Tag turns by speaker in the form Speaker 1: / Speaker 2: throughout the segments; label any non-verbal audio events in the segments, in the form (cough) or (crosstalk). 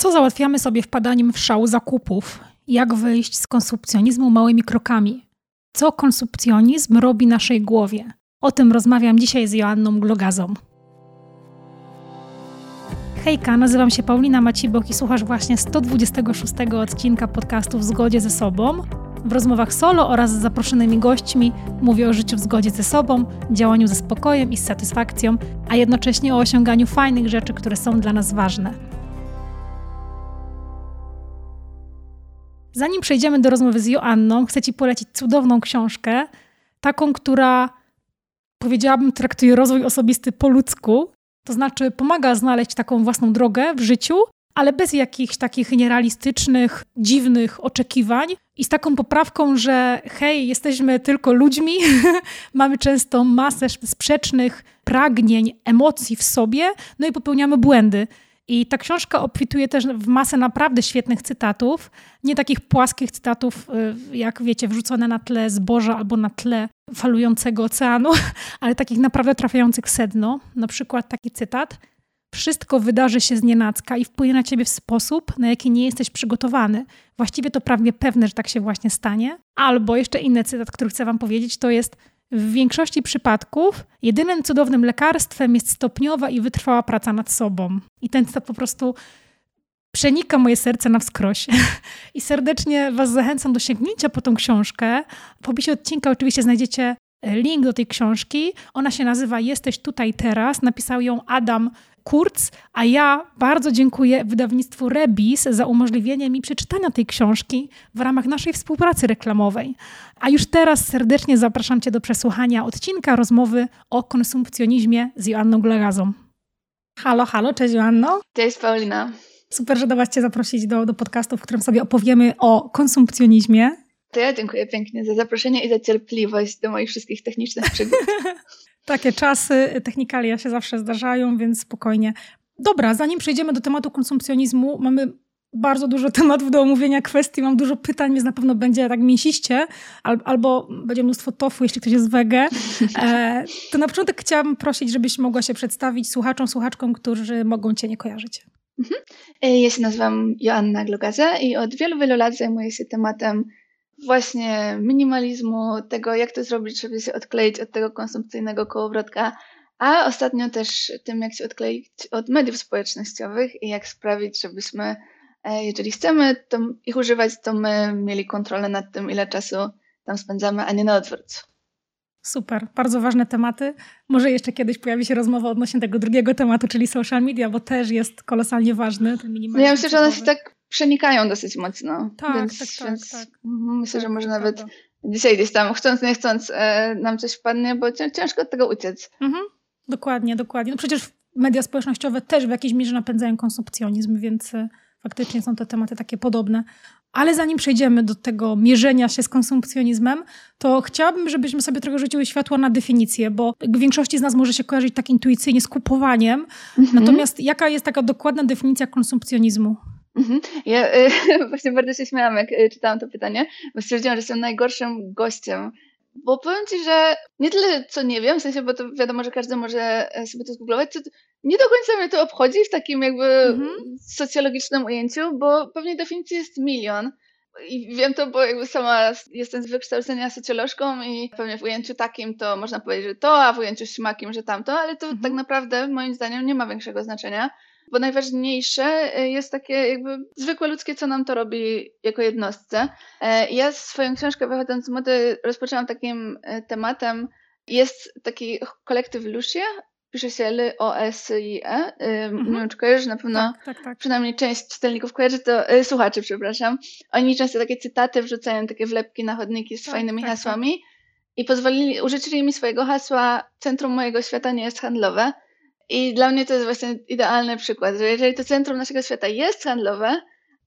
Speaker 1: Co załatwiamy sobie wpadaniem w szał zakupów? Jak wyjść z konsumpcjonizmu małymi krokami? Co konsumpcjonizm robi naszej głowie? O tym rozmawiam dzisiaj z Joanną Glogazą. Hejka, nazywam się Paulina Macibok i słuchasz właśnie 126 odcinka podcastu W zgodzie ze sobą. W rozmowach solo oraz z zaproszonymi gośćmi mówię o życiu w zgodzie ze sobą, działaniu ze spokojem i z satysfakcją, a jednocześnie o osiąganiu fajnych rzeczy, które są dla nas ważne. Zanim przejdziemy do rozmowy z Joanną, chcę Ci polecić cudowną książkę, taką, która powiedziałabym traktuje rozwój osobisty po ludzku, to znaczy pomaga znaleźć taką własną drogę w życiu, ale bez jakichś takich nierealistycznych, dziwnych oczekiwań i z taką poprawką, że hej, jesteśmy tylko ludźmi, (laughs) mamy często masę sprzecznych pragnień, emocji w sobie, no i popełniamy błędy. I ta książka obfituje też w masę naprawdę świetnych cytatów. Nie takich płaskich cytatów, y, jak wiecie, wrzucone na tle zboża albo na tle falującego oceanu, (laughs) ale takich naprawdę trafiających sedno. Na przykład taki cytat. Wszystko wydarzy się z nienacka i wpłynie na ciebie w sposób, na jaki nie jesteś przygotowany. Właściwie to prawie pewne, że tak się właśnie stanie. Albo jeszcze inny cytat, który chcę wam powiedzieć, to jest w większości przypadków jedynym cudownym lekarstwem jest stopniowa i wytrwała praca nad sobą. I ten cytat po prostu przenika moje serce na wskroś. (laughs) I serdecznie Was zachęcam do sięgnięcia po tą książkę. W opisie odcinka oczywiście znajdziecie link do tej książki. Ona się nazywa Jesteś tutaj teraz. Napisał ją Adam Kurz, a ja bardzo dziękuję wydawnictwu Rebis za umożliwienie mi przeczytania tej książki w ramach naszej współpracy reklamowej. A już teraz serdecznie zapraszam Cię do przesłuchania odcinka rozmowy o konsumpcjonizmie z Joanną Glagazą. Halo, halo, cześć Joanno.
Speaker 2: Cześć Paulina.
Speaker 1: Super, że dałaś Cię zaprosić do, do podcastu, w którym sobie opowiemy o konsumpcjonizmie.
Speaker 2: To ja dziękuję pięknie za zaproszenie i za cierpliwość do moich wszystkich technicznych przygód. (laughs)
Speaker 1: Takie czasy, technikalia się zawsze zdarzają, więc spokojnie. Dobra, zanim przejdziemy do tematu konsumpcjonizmu, mamy bardzo dużo tematów do omówienia, kwestii, mam dużo pytań, więc na pewno będzie tak mięsiście, albo będzie mnóstwo tofu, jeśli ktoś jest wege. (laughs) E, to na początek chciałabym prosić, żebyś mogła się przedstawić słuchaczom, słuchaczkom, którzy mogą cię nie kojarzyć. Mhm.
Speaker 2: E, ja się nazywam Joanna Glogaza i od wielu, wielu lat zajmuję się tematem właśnie minimalizmu, tego jak to zrobić, żeby się odkleić od tego konsumpcyjnego kołowrotka, a ostatnio też tym, jak się odkleić od mediów społecznościowych i jak sprawić, żebyśmy, e, jeżeli chcemy to, ich używać, to my mieli kontrolę nad tym, ile czasu tam spędzamy, a nie na odwrót.
Speaker 1: Super, bardzo ważne tematy. Może jeszcze kiedyś pojawi się rozmowa odnośnie tego drugiego tematu, czyli social media, bo też jest kolosalnie ważny. Ten
Speaker 2: no ja myślę, że one się tak przenikają dosyć mocno.
Speaker 1: Tak, więc, tak, tak, więc tak.
Speaker 2: Myślę, tak, że może nawet prawda. dzisiaj gdzieś tam, chcąc, nie chcąc, e, nam coś wpadnie, bo ciężko od tego uciec.
Speaker 1: Mhm. Dokładnie, dokładnie. No przecież media społecznościowe też w jakiejś mierze napędzają konsumpcjonizm, więc e, faktycznie są to tematy takie podobne. Ale zanim przejdziemy do tego mierzenia się z konsumpcjonizmem, to chciałabym, żebyśmy sobie trochę rzuciły światło na definicję, bo większości z nas może się kojarzyć tak intuicyjnie z kupowaniem. Mhm. Natomiast jaka jest taka dokładna definicja konsumpcjonizmu?
Speaker 2: Mhm. Ja y, (laughs) właśnie bardzo się śmiałam, jak y, czytałam to pytanie, bo stwierdziłam, że jestem najgorszym gościem. Bo powiem Ci, że nie tyle, co nie wiem, w sensie, bo to wiadomo, że każdy może e, sobie to zgooglować, to nie do końca mnie to obchodzi w takim jakby mhm. socjologicznym ujęciu, bo pewnie definicji jest milion. I wiem to, bo jakby sama jestem z wykształcenia socjolożką i pewnie w ujęciu takim to można powiedzieć, że to, a w ujęciu śmakim, że tamto, ale to mhm. tak naprawdę moim zdaniem nie ma większego znaczenia bo najważniejsze e, jest takie jakby zwykłe ludzkie, co nam to robi jako jednostce. E, ja swoją książkę wychodząc z mody rozpoczęłam takim e, tematem, jest taki kolektyw Lucia, pisze się L-O-S-I-E. Mhm. Nie wiem, czy kojarzysz, na pewno tak, tak, tak. przynajmniej część czytelników kojarzy, to y, słuchaczy, przepraszam. Oni często takie cytaty wrzucają, takie wlepki na chodniki z tak, fajnymi tak, hasłami i pozwolili, użyczyli mi swojego hasła Centrum mojego świata nie jest handlowe. I dla mnie to jest właśnie idealny przykład, że jeżeli to centrum naszego świata jest handlowe,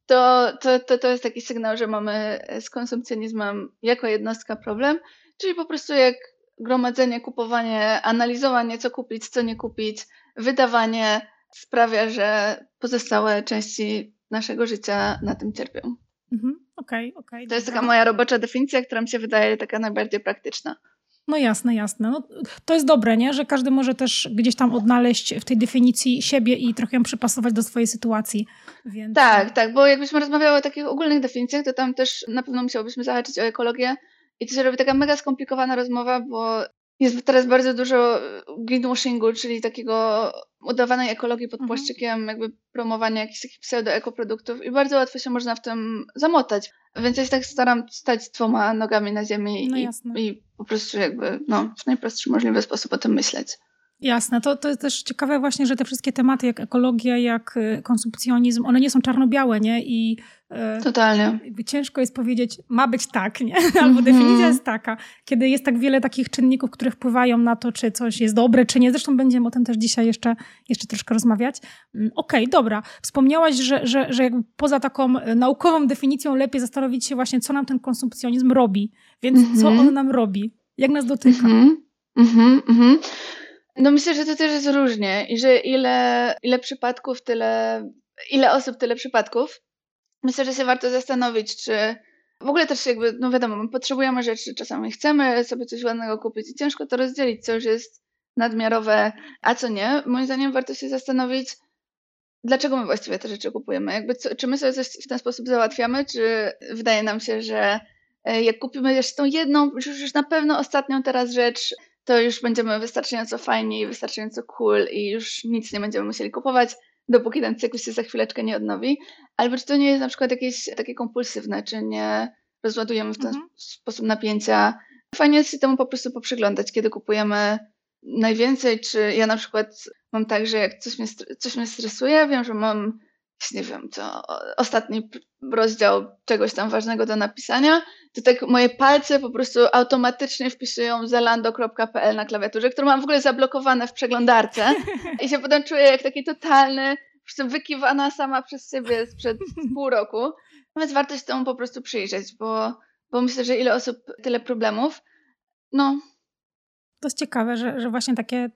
Speaker 2: to, to, to, to jest taki sygnał, że mamy z konsumpcjonizmem jako jednostka problem, czyli po prostu jak gromadzenie, kupowanie, analizowanie, co kupić, co nie kupić, wydawanie sprawia, że pozostałe części naszego życia na tym cierpią.
Speaker 1: Mhm. Okay, okay,
Speaker 2: to jest taka moja robocza definicja, która mi się wydaje taka najbardziej praktyczna.
Speaker 1: No jasne, jasne. No, to jest dobre, nie? że każdy może też gdzieś tam odnaleźć w tej definicji siebie i trochę ją przypasować do swojej sytuacji. Więc...
Speaker 2: Tak, tak, bo jakbyśmy rozmawiały o takich ogólnych definicjach, to tam też na pewno musiałobyśmy zahaczyć o ekologię i to się robi taka mega skomplikowana rozmowa, bo jest teraz bardzo dużo greenwashingu, czyli takiego udawanej ekologii pod mhm. płaszczykiem jakby promowania jakichś takich pseudo-ekoproduktów i bardzo łatwo się można w tym zamotać. Więc ja się tak staram stać dwoma nogami na ziemi no i, i, po prostu jakby no, w najprostszy możliwy sposób o tym myśleć.
Speaker 1: Jasne, to, to jest też ciekawe właśnie, że te wszystkie tematy jak ekologia, jak y, konsumpcjonizm, one nie są czarno-białe, nie? I
Speaker 2: y, Totalnie.
Speaker 1: Ciężko jest powiedzieć, ma być tak, nie? (laughs) Albo mm -hmm. definicja jest taka, kiedy jest tak wiele takich czynników, które wpływają na to, czy coś jest dobre, czy nie. Zresztą będziemy o tym też dzisiaj jeszcze, jeszcze troszkę rozmawiać. Mm, okej, okay, dobra. Wspomniałaś, że, że, że jakby poza taką y, naukową definicją lepiej zastanowić się właśnie, co nam ten konsumpcjonizm robi. Więc mm -hmm. co on nam robi? Jak nas dotyka?
Speaker 2: Mm -hmm. -hmm. No myślę, że to też jest różnie i że ile, ile przypadków, tyle, ile osób, tyle przypadków. Myślę, że się warto zastanowić, czy w ogóle też jakby, no wiadomo, my potrzebujemy rzeczy, czasami chcemy sobie coś ładnego kupić i ciężko to rozdzielić, co już jest nadmiarowe, a co nie. Moim zdaniem warto się zastanowić, dlaczego my właściwie te rzeczy kupujemy. Jakby co, czy my sobie coś w ten sposób załatwiamy, czy wydaje nam się, że e, jak kupimy jeszcze tą jedną, już, już na pewno ostatnią teraz rzecz, to już będziemy wystarczająco fajni, wystarczająco cool i już nic nie będziemy musieli kupować, dopóki ten cykl się za chwileczkę nie odnowi. Albo czy to nie jest na przykład jakieś takie kompulsywne, czy nie rozładujemy w ten mhm. sposób napięcia. Fajnie jest się temu po prostu poprzyglądać, kiedy kupujemy najwięcej, czy ja na przykład mam tak, że jak coś mnie, coś mnie stresuje, wiem, że mam nie wiem, co, ostatni rozdział czegoś tam ważnego do napisania, to tak moje palce po prostu automatycznie wpisują zalando.pl na klawiaturze, którą mam w ogóle zablokowane w przeglądarce i się potem czuję jak taki totalny, po prostu wykiwana sama przez siebie sprzed pół roku. Więc warto się temu po prostu przyjrzeć, bo, bo myślę, że ile osób, tyle problemów. No.
Speaker 1: To jest ciekawe, że, że właśnie takie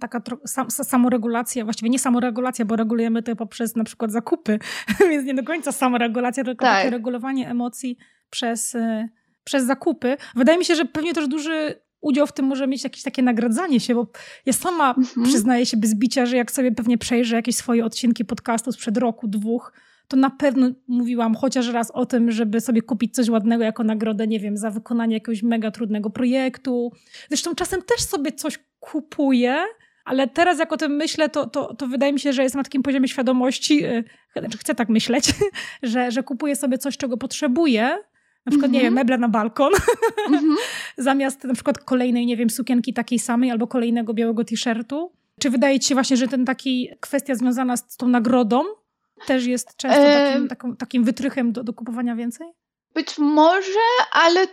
Speaker 1: taka sam, samoregulacja, właściwie nie samoregulacja, bo regulujemy to poprzez na przykład zakupy, (laughs) więc nie do końca samoregulacja, tylko tak. takie regulowanie emocji przez, y, przez zakupy. Wydaje mi się, że pewnie też duży udział w tym może mieć jakieś takie nagradzanie się, bo ja sama mhm. przyznaję się bez bicia, że jak sobie pewnie przejrzę jakieś swoje odcinki podcastu sprzed roku, dwóch, to na pewno mówiłam chociaż raz o tym, żeby sobie kupić coś ładnego jako nagrodę, nie wiem, za wykonanie jakiegoś mega trudnego projektu. Zresztą czasem też sobie coś kupuję, ale teraz jak o tym myślę, to, to, to wydaje mi się, że jestem na takim poziomie świadomości, y, znaczy chcę tak myśleć, (laughs) że, że kupuję sobie coś, czego potrzebuję, na przykład, mm -hmm. nie wiem, mhm. meble na balkon, (laughs) mm -hmm. zamiast na przykład kolejnej, nie wiem, sukienki takiej samej albo kolejnego białego t-shirtu. Czy wydaje ci się właśnie, że ten taki kwestia związana z tą nagrodą też jest często takim, taką, takim wytrychem do, do kupowania więcej?
Speaker 2: Być może, ale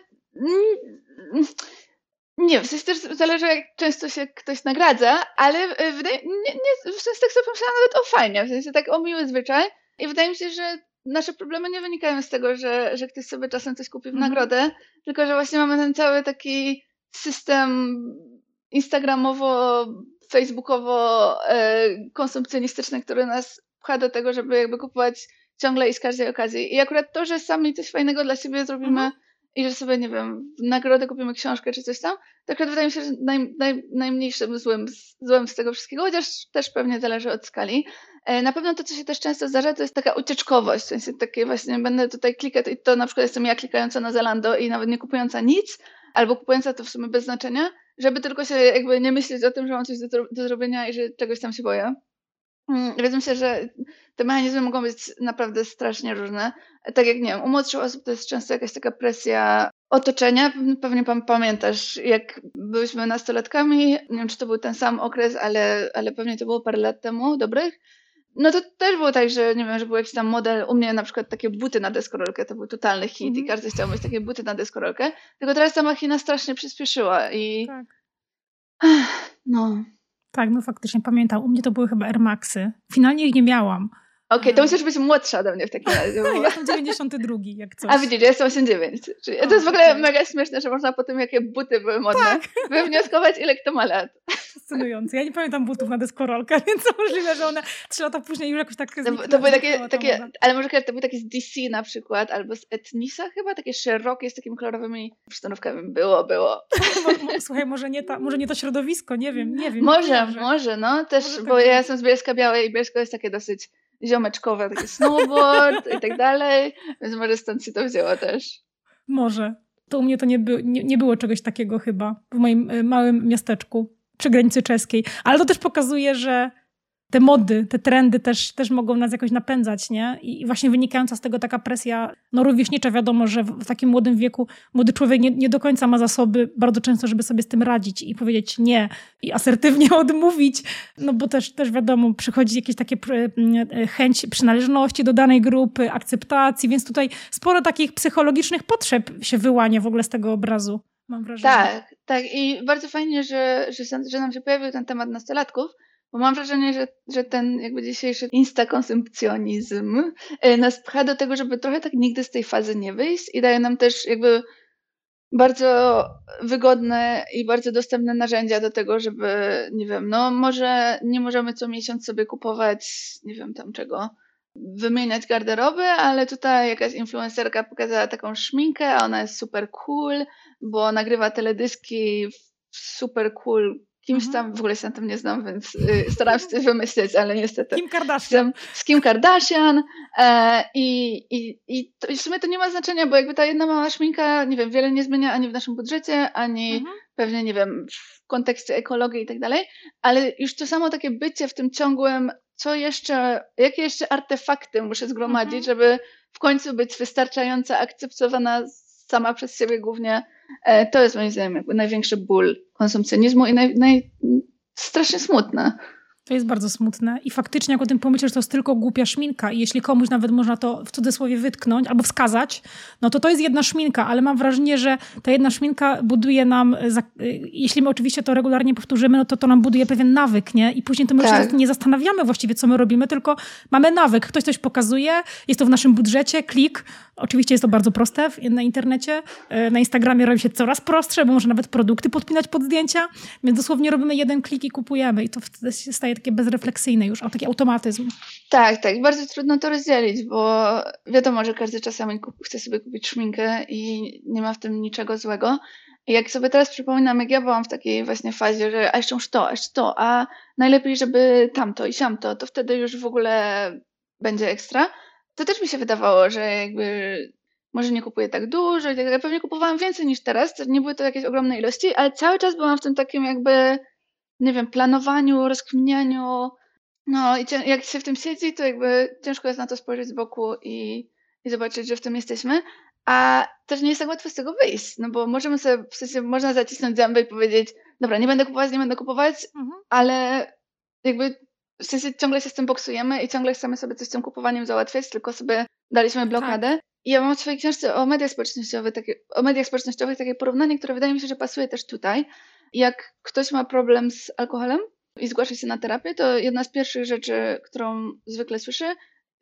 Speaker 2: nie, w sensie też zależy, jak często się ktoś nagradza, ale e, wydaje, nie, nie, w sensie tak sobie pomyślałam nawet o fajnie, w sensie tak o miły zwyczaj. I wydaje mi się, że nasze problemy nie wynikają z tego, że, że ktoś sobie czasem coś kupi w mm. nagrodę, tylko że właśnie mamy ten cały taki system instagramowo, facebookowo e, konsumpcjonistyczny, który nas pcha do tego, żeby jakby kupować ciągle i z każdej okazji. I akurat to, że sami coś fajnego dla siebie zrobimy, mm i że sobie, nie wiem, w nagrodę kupimy książkę czy coś tam, to akurat wydaje mi się, że naj, naj, najmniejszym złym, złym z tego wszystkiego, chociaż też pewnie zależy od skali. E, na pewno to, co się też często zdarza, to jest taka ucieczkowość, w sensie takie właśnie będę tutaj klikać i to na przykład jestem ja klikająca na Zalando i nawet nie kupująca nic, albo kupująca to w sumie bez znaczenia, żeby tylko się jakby nie myśleć o tym, że mam coś do, do zrobienia i że czegoś tam się boję. Mm, więc myślę, że te mechanizmy mogą być naprawdę strasznie różne. Tak jak nie wiem, u młodszych osób to jest często jakaś taka presja otoczenia. Pewnie pan pamiętasz, jak byliśmy nastolatkami, nie wiem czy to był ten sam okres, ale, ale pewnie to było parę lat temu, dobrych. No to też było tak, że nie wiem, że był jakiś tam model, u mnie na przykład takie buty na deskorolkę, to był totalny hit mm. i mhm. każdy chciał mieć takie buty na deskorolkę. Tylko teraz ta machina strasznie przyspieszyła i tak. no,
Speaker 1: tak, no faktycznie pamiętam. U mnie to były chyba Air Maxy. Finalnie ich nie miałam.
Speaker 2: Okej, okay, to musisz być młodsza ode mnie w takim razie.
Speaker 1: Bo... ja jestem 92, jak coś.
Speaker 2: A widzisz, ja jestem 89. Czyli o, to jest w ogóle okay. mega śmieszne, że można po tym, jakie buty były modne, tak. wywnioskować, ile kto ma lat.
Speaker 1: Fascynujące. Ja nie pamiętam butów na deskorolkę, (laughs) więc możliwe, że one trzy lata później już jakoś tak
Speaker 2: To, to były takie, takie ale może to były takie z DC na przykład, albo z Etnisa chyba, takie szerokie z takimi kolorowymi sztanówkami. Było, było. (laughs)
Speaker 1: Słuchaj, może nie, ta, może nie to środowisko, nie wiem, nie wiem.
Speaker 2: Może, może, no. Też, może bo tak ja jestem z Bielska Białej i Bielsko jest takie dosyć ziomeczkowe, takie snowboard i tak dalej, więc może stąd się to wzięło też.
Speaker 1: Może. To u mnie to nie, by, nie, nie było czegoś takiego chyba w moim y, małym miasteczku przy granicy czeskiej. Ale to też pokazuje, że te mody, te trendy też, też mogą nas jakoś napędzać, nie? I właśnie wynikająca z tego taka presja, no rówieśnicza, wiadomo, że w, takim młodym wieku młody człowiek nie, nie do końca ma zasoby bardzo często, żeby sobie z tym radzić i powiedzieć nie i asertywnie (laughs) odmówić, no bo też, też wiadomo, przychodzi jakieś takie e, chęć przynależności do danej grupy, akceptacji, więc tutaj sporo takich psychologicznych potrzeb się wyłania w ogóle z tego obrazu. Mam wrażenie.
Speaker 2: Tak, tak i bardzo fajnie, że, że, że nam się pojawił ten temat nastolatków, bo mam wrażenie, że, że ten jakby dzisiejszy instakonsumpcjonizm e, nas pcha do tego, żeby trochę tak nigdy z tej fazy nie wyjść i daje nam też jakby bardzo wygodne i bardzo dostępne narzędzia do tego, żeby, nie wiem, no może nie możemy co miesiąc sobie kupować, nie wiem tam czego, wymieniać garderoby, ale tutaj jakaś influencerka pokazała taką szminkę, a ona jest super cool, bo nagrywa teledyski w super cool kimś mhm. tam, w ogóle się na tym nie znam, więc y, staram się coś wymyśleć, ale niestety.
Speaker 1: Kim Kardashian.
Speaker 2: Z Kim Kardashian e, i, i, i, to, i w sumie to nie ma znaczenia, bo jakby ta jedna mała szminka, nie wiem, wiele nie zmienia ani w naszym budżecie, ani mhm. pewnie, nie wiem, w kontekście ekologii i tak dalej, ale już to samo takie bycie w tym ciągłym, co jeszcze, jakie jeszcze artefakty muszę zgromadzić, mhm. żeby w końcu być wystarczająco akceptowana sama przez siebie głównie to jest moim zdaniem największy ból konsumpcjonizmu i naj, naj, strasznie smutne.
Speaker 1: To jest bardzo smutne i faktycznie jak o tym pomyślisz, to jest tylko głupia szminka i jeśli komuś nawet można to w cudzysłowie wytknąć albo wskazać, no to to jest jedna szminka, ale mam wrażenie, że ta jedna szminka buduje nam, jeśli my oczywiście to regularnie powtórzymy, no to to nam buduje pewien nawyk, nie? I później to my tak. się nie zastanawiamy właściwie, co my robimy, tylko mamy nawyk. Ktoś coś pokazuje, jest to w naszym budżecie, klik, Oczywiście jest to bardzo proste na internecie. E, na Instagramie robi się coraz prostsze, bo można nawet produkty podpinać pod zdjęcia, więc dosłownie robimy jeden klik i kupujemy i to wtedy się staje takie bezrefleksyjne już, a taki automatyzm.
Speaker 2: Tak, tak. Bardzo trudno to rozdzielić, bo wiadomo, że każdy czasami chce sobie kupić szminkę i nie ma w tym niczego złego. Jak sobie teraz przypominam, jak ja byłam w takiej właśnie fazie, że a jeszcze już to, a jeszcze to, a najlepiej, żeby tamto i siamto, to wtedy już w ogóle będzie ekstra to też mi się wydawało, że jakby może nie kupuję tak dużo i tak dalej. Pewnie kupowałam więcej niż teraz, nie były to jakieś ogromne ilości, ale cały czas byłam w tym takim jakby, nie wiem, planowaniu, rozkminianiu. No i jak się w tym siedzi, to jakby ciężko jest na to spojrzeć z boku i, i zobaczyć, że w tym jesteśmy. A też nie jest tak łatwo z tego wyjść, no bo możemy sobie, w sensie można zacisnąć zęby i powiedzieć, dobra, nie będę kupować, nie będę kupować, mhm. ale jakby w sensie ciągle się z tym boksujemy i ciągle chcemy sobie coś z tym kupowaniem załatwiać, tylko sobie daliśmy blokadę. Tak. I ja mam w swojej książce o mediach społecznościowych takie, o mediach społecznościowych takie porównanie, które wydaje mi się, że pasuje też tutaj. Jak ktoś ma problem z alkoholem i zgłasza się na terapię, to jedna z pierwszych rzeczy, którą zwykle słyszy,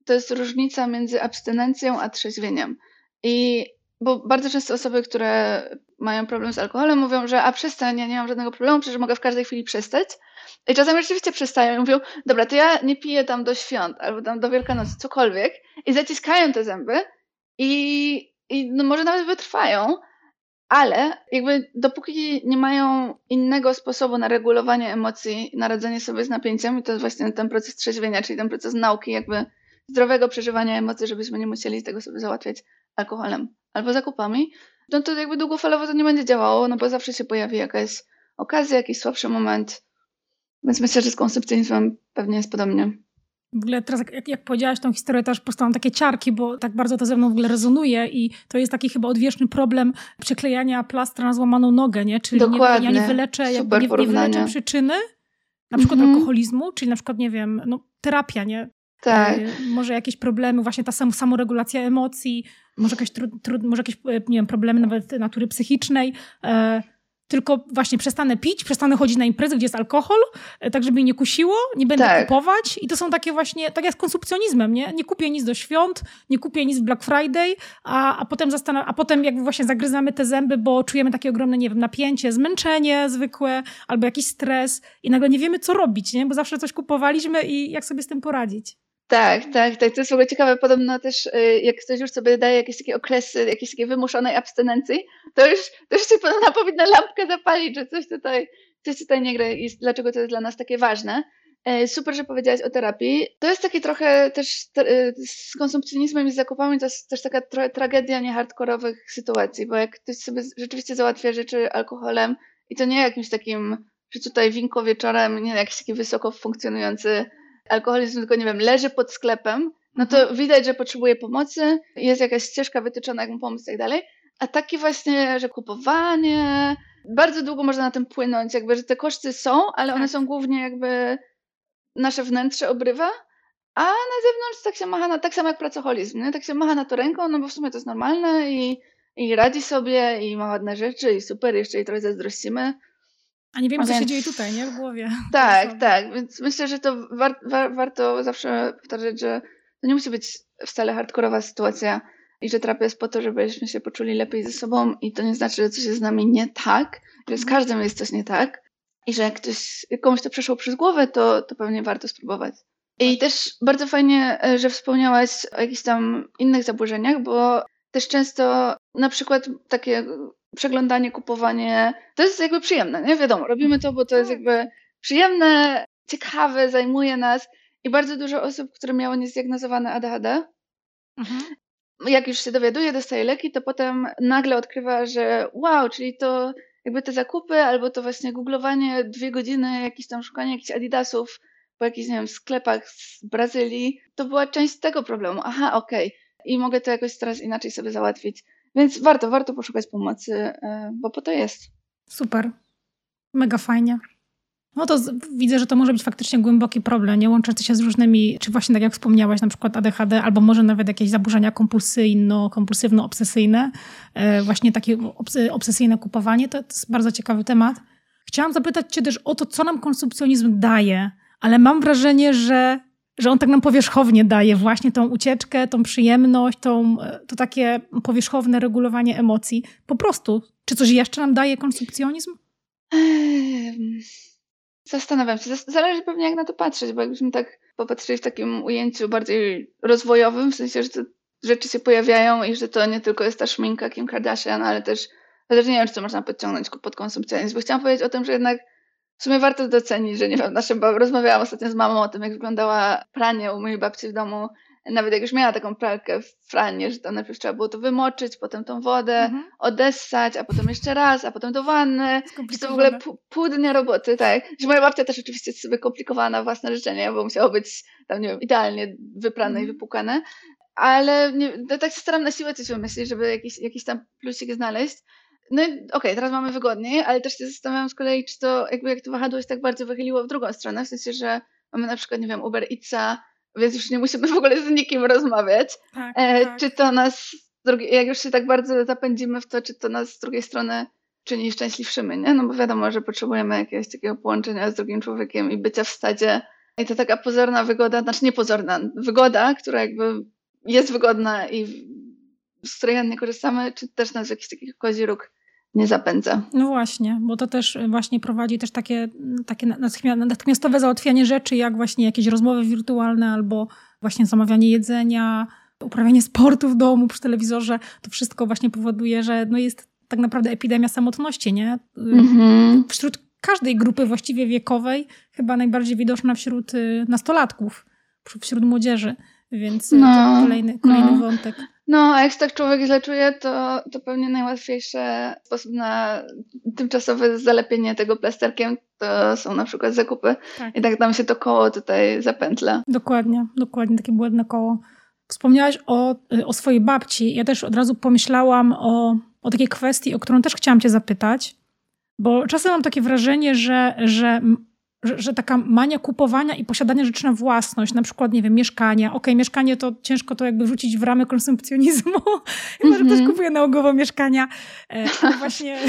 Speaker 2: to jest różnica między abstynencją a trzeźwieniem. I bo bardzo często osoby, które mają problem z alkoholem, mówią, że a przestań, ja nie mam żadnego problemu, przecież mogę w każdej chwili przestać. I czasami rzeczywiście przestają i mówią, dobra, to ja nie piję tam do świąt albo tam do Wielkanocy, cokolwiek i zaciskają te zęby i, i no może nawet wytrwają, ale jakby dopóki nie mają innego sposobu na regulowanie emocji, na radzenie sobie z napięciem, i to jest właśnie ten proces trzeźwienia, czyli ten proces nauki jakby zdrowego przeżywania emocji, żebyśmy nie musieli tego sobie załatwiać alkoholem albo zakupami, no to jakby długofalowo to nie będzie działało, no bo zawsze się pojawi jakaś okazja, jakiś słabszy moment, więc myślę, że z konsumpcjonizmem pewnie jest podobnie.
Speaker 1: W ogóle teraz, jak, jak powiedziałaś tą historię, też powstałam takie ciarki, bo tak bardzo to ze mną w ogóle rezonuje i to jest taki chyba odwieczny problem przyklejania plastra na złamaną nogę, nie? Czyli
Speaker 2: Dokładnie.
Speaker 1: Nie, ja nie wyleczę, nie, nie wyleczę przyczyny, na przykład -hmm. alkoholizmu, czyli na przykład, nie wiem, no, terapia, nie?
Speaker 2: Tak. E,
Speaker 1: może jakieś problemy, właśnie ta sam, samoregulacja emocji, może jakieś, trud, trud, może jakieś nie wiem, problemy nawet natury psychicznej. E, tylko właśnie przestanę pić, przestanę chodzić na imprezy, gdzie jest alkohol, e, tak żeby mnie nie kusiło, nie będę tak. kupować. I to są takie właśnie, tak jak z konsumpcjonizmem, nie? Nie kupię nic do świąt, nie kupię nic w Black Friday, a, a potem zastanę, a potem jakby właśnie zagryzamy te zęby, bo czujemy takie ogromne, nie wiem, napięcie, zmęczenie zwykłe, albo jakiś stres i nagle nie wiemy, co robić, nie? Bo zawsze coś kupowaliśmy i jak sobie z tym poradzić.
Speaker 2: Tak, tak, tak. To jest w ogóle ciekawe. Podobno też, y, jak ktoś już sobie daje jakieś takie okresy, jakieś takiej wymuszonej abstynencji, to już, to już się podobno powinna lampkę zapalić, że coś tutaj, coś tutaj nie gra i dlaczego to jest dla nas takie ważne. E, super, że powiedziałaś o terapii. To jest takie trochę też y, z konsumpcjonizmem i z zakupami, to jest też taka tragedia niehardkorowych sytuacji, bo jak ktoś sobie rzeczywiście załatwia rzeczy alkoholem i to nie jakimś takim, że tutaj winko wieczorem, nie jakiś taki wysoko funkcjonujący alkoholizm tylko, nie wiem, leży pod sklepem, no to mhm. widać, że potrzebuje pomocy, jest jakaś ścieżka wytyczona, jak mu pomóc i tak dalej. A takie właśnie, że kupowanie, bardzo długo można na tym płynąć, jakby, że te koszty są, ale one tak. są głównie jakby nasze wnętrze obrywa, a na zewnątrz tak się macha, na, tak samo jak pracoholizm, nie? tak się macha na to ręką, no bo w sumie to jest normalne i, i radzi sobie i ma ładne rzeczy i super, jeszcze i trochę zazdrościmy.
Speaker 1: A nie wiem, co się dzieje tutaj, nie? W głowie. (laughs)
Speaker 2: Tak, tak. Więc myślę, że to war, war, warto zawsze powtarzać, że to nie musi być wcale hardkorowa sytuacja i że terapia jest po to, żebyśmy się poczuli lepiej ze sobą i to nie znaczy, że coś jest z nami nie tak, że z mhm. każdym jest coś nie tak i że jak ktoś, komuś to przeszło przez głowę, to, to pewnie warto spróbować. I też bardzo fajnie, e, że wspomniałaś o jakichś tam innych zaburzeniach, bo też często na przykład takie przeglądanie, kupowanie, to jest jakby przyjemne, nie? Wiadomo, robimy to, bo to jest tak. jakby przyjemne, ciekawe, zajmuje nas i bardzo dużo osób, które miało niezdiagnozowane ADHD, mhm. jak już się dowiaduje, dostaje leki, to potem nagle odkrywa, że wow, czyli to jakby te zakupy albo to właśnie googlowanie dwie godziny, jakieś tam szukanie jakichś adidasów po jakichś, nie wiem, sklepach z Brazylii, to była część tego problemu. Aha, okej. Okay. I mogę to jakoś teraz inaczej sobie załatwić. Więc warto, warto poszukać pomocy, e, bo po to jest.
Speaker 1: Super. Mega fajnie. No to widzę, że to może być faktycznie głęboki problem, nie łączący się z różnymi, czy właśnie tak jak wspomniałaś, na przykład ADHD, albo może nawet jakieś zaburzenia kompulsyjno, kompulsywno-obsesyjne, e, właśnie takie obsesyjne kupowanie, to jest bardzo ciekawy temat. Chciałam zapytać Cię też o to, co nam konsumpcjonizm daje, ale mam wrażenie, że że on tak nam powierzchownie daje właśnie tą ucieczkę, tą przyjemność, tą, to takie powierzchowne regulowanie emocji. Po prostu. Czy coś jeszcze nam daje konsumpcjonizm?
Speaker 2: Zastanawiam się. Zależy pewnie jak na to patrzeć, bo jakbyśmy tak popatrzyli w takim ujęciu bardziej rozwojowym, w sensie, że te rzeczy się pojawiają i że to nie tylko jest ta szminka Kim Kardashian, ale też, chociaż nie wiem, czy to można podciągnąć pod konsumpcjonizm, bo chciałam powiedzieć o tym, że jednak w sumie warto docenić, że nie wiem, nasze rozmawiałam ostatnio z mamą o tym, jak wyglądała pranie u mojej babci w domu. Nawet jak już miała taką pralkę w franie, że tam najpierw trzeba było to wymoczyć, potem tą wodę mhm. odessać, a potem jeszcze raz, a potem do wanny. To w ogóle pół dnia roboty, tak. Że moja babcia też oczywiście sobie komplikowała na własne życzenie, bo musiało być tam, nie wiem, idealnie wyprane mhm. i wypukane. Ale nie, tak się staram na siłę coś wymyślić, żeby jakiś, jakiś tam plusik znaleźć. No okej, okay, teraz mamy wygodniej, ale też się zastanawiam z kolei, czy to jakby jak to wahadło się tak bardzo wychyliło w drugą stronę, w sensie, że mamy na przykład, nie wiem, Uber Eatsa, więc już nie musimy w ogóle z nikim rozmawiać. Tak, e, tak. Czy to nas, jak już się tak bardzo zapędzimy w to, czy to nas z drugiej strony czyni szczęśliwszymi, nie? No bo wiadomo, że potrzebujemy jakiegoś takiego połączenia z drugim człowiekiem i bycia w stadzie. I to taka pozorna wygoda, znaczy niepozorna, wygoda, która jakby jest wygodna i z której nie korzystamy, czy też nas jakiś taki kozi róg nie zapędza.
Speaker 1: No właśnie, bo to też właśnie prowadzi też takie, takie natychmiastowe załatwianie rzeczy, jak właśnie jakieś rozmowy wirtualne albo właśnie zamawianie jedzenia, uprawianie sportu w domu przy telewizorze. To wszystko właśnie powoduje, że no jest tak naprawdę epidemia samotności, nie? Mhm. Wśród każdej grupy właściwie wiekowej, chyba najbardziej widoczna wśród y, nastolatków, wśród młodzieży. Więc no, to kolejny, kolejny no. wątek.
Speaker 2: No, a jak się tak człowiek źle czuje, to, to pewnie najłatwiejszy sposób na tymczasowe zalepienie tego plasterkiem to są na przykład zakupy. Tak. I tak nam się to koło tutaj zapętla.
Speaker 1: Dokładnie, dokładnie, takie błędne koło. Wspomniałaś o, o swojej babci. Ja też od razu pomyślałam o, o takiej kwestii, o którą też chciałam Cię zapytać, bo czasem mam takie wrażenie, że, że że, że, taka mania kupowania i posiadania rzeczy na własność, na przykład, nie wiem, mieszkania. Okej, okay, mieszkanie to ciężko to jakby wrzucić w ramy konsumpcjonizmu, (laughs) chyba, że ktoś mhm. kupuje nałogowo mieszkania. E, (laughs) właśnie...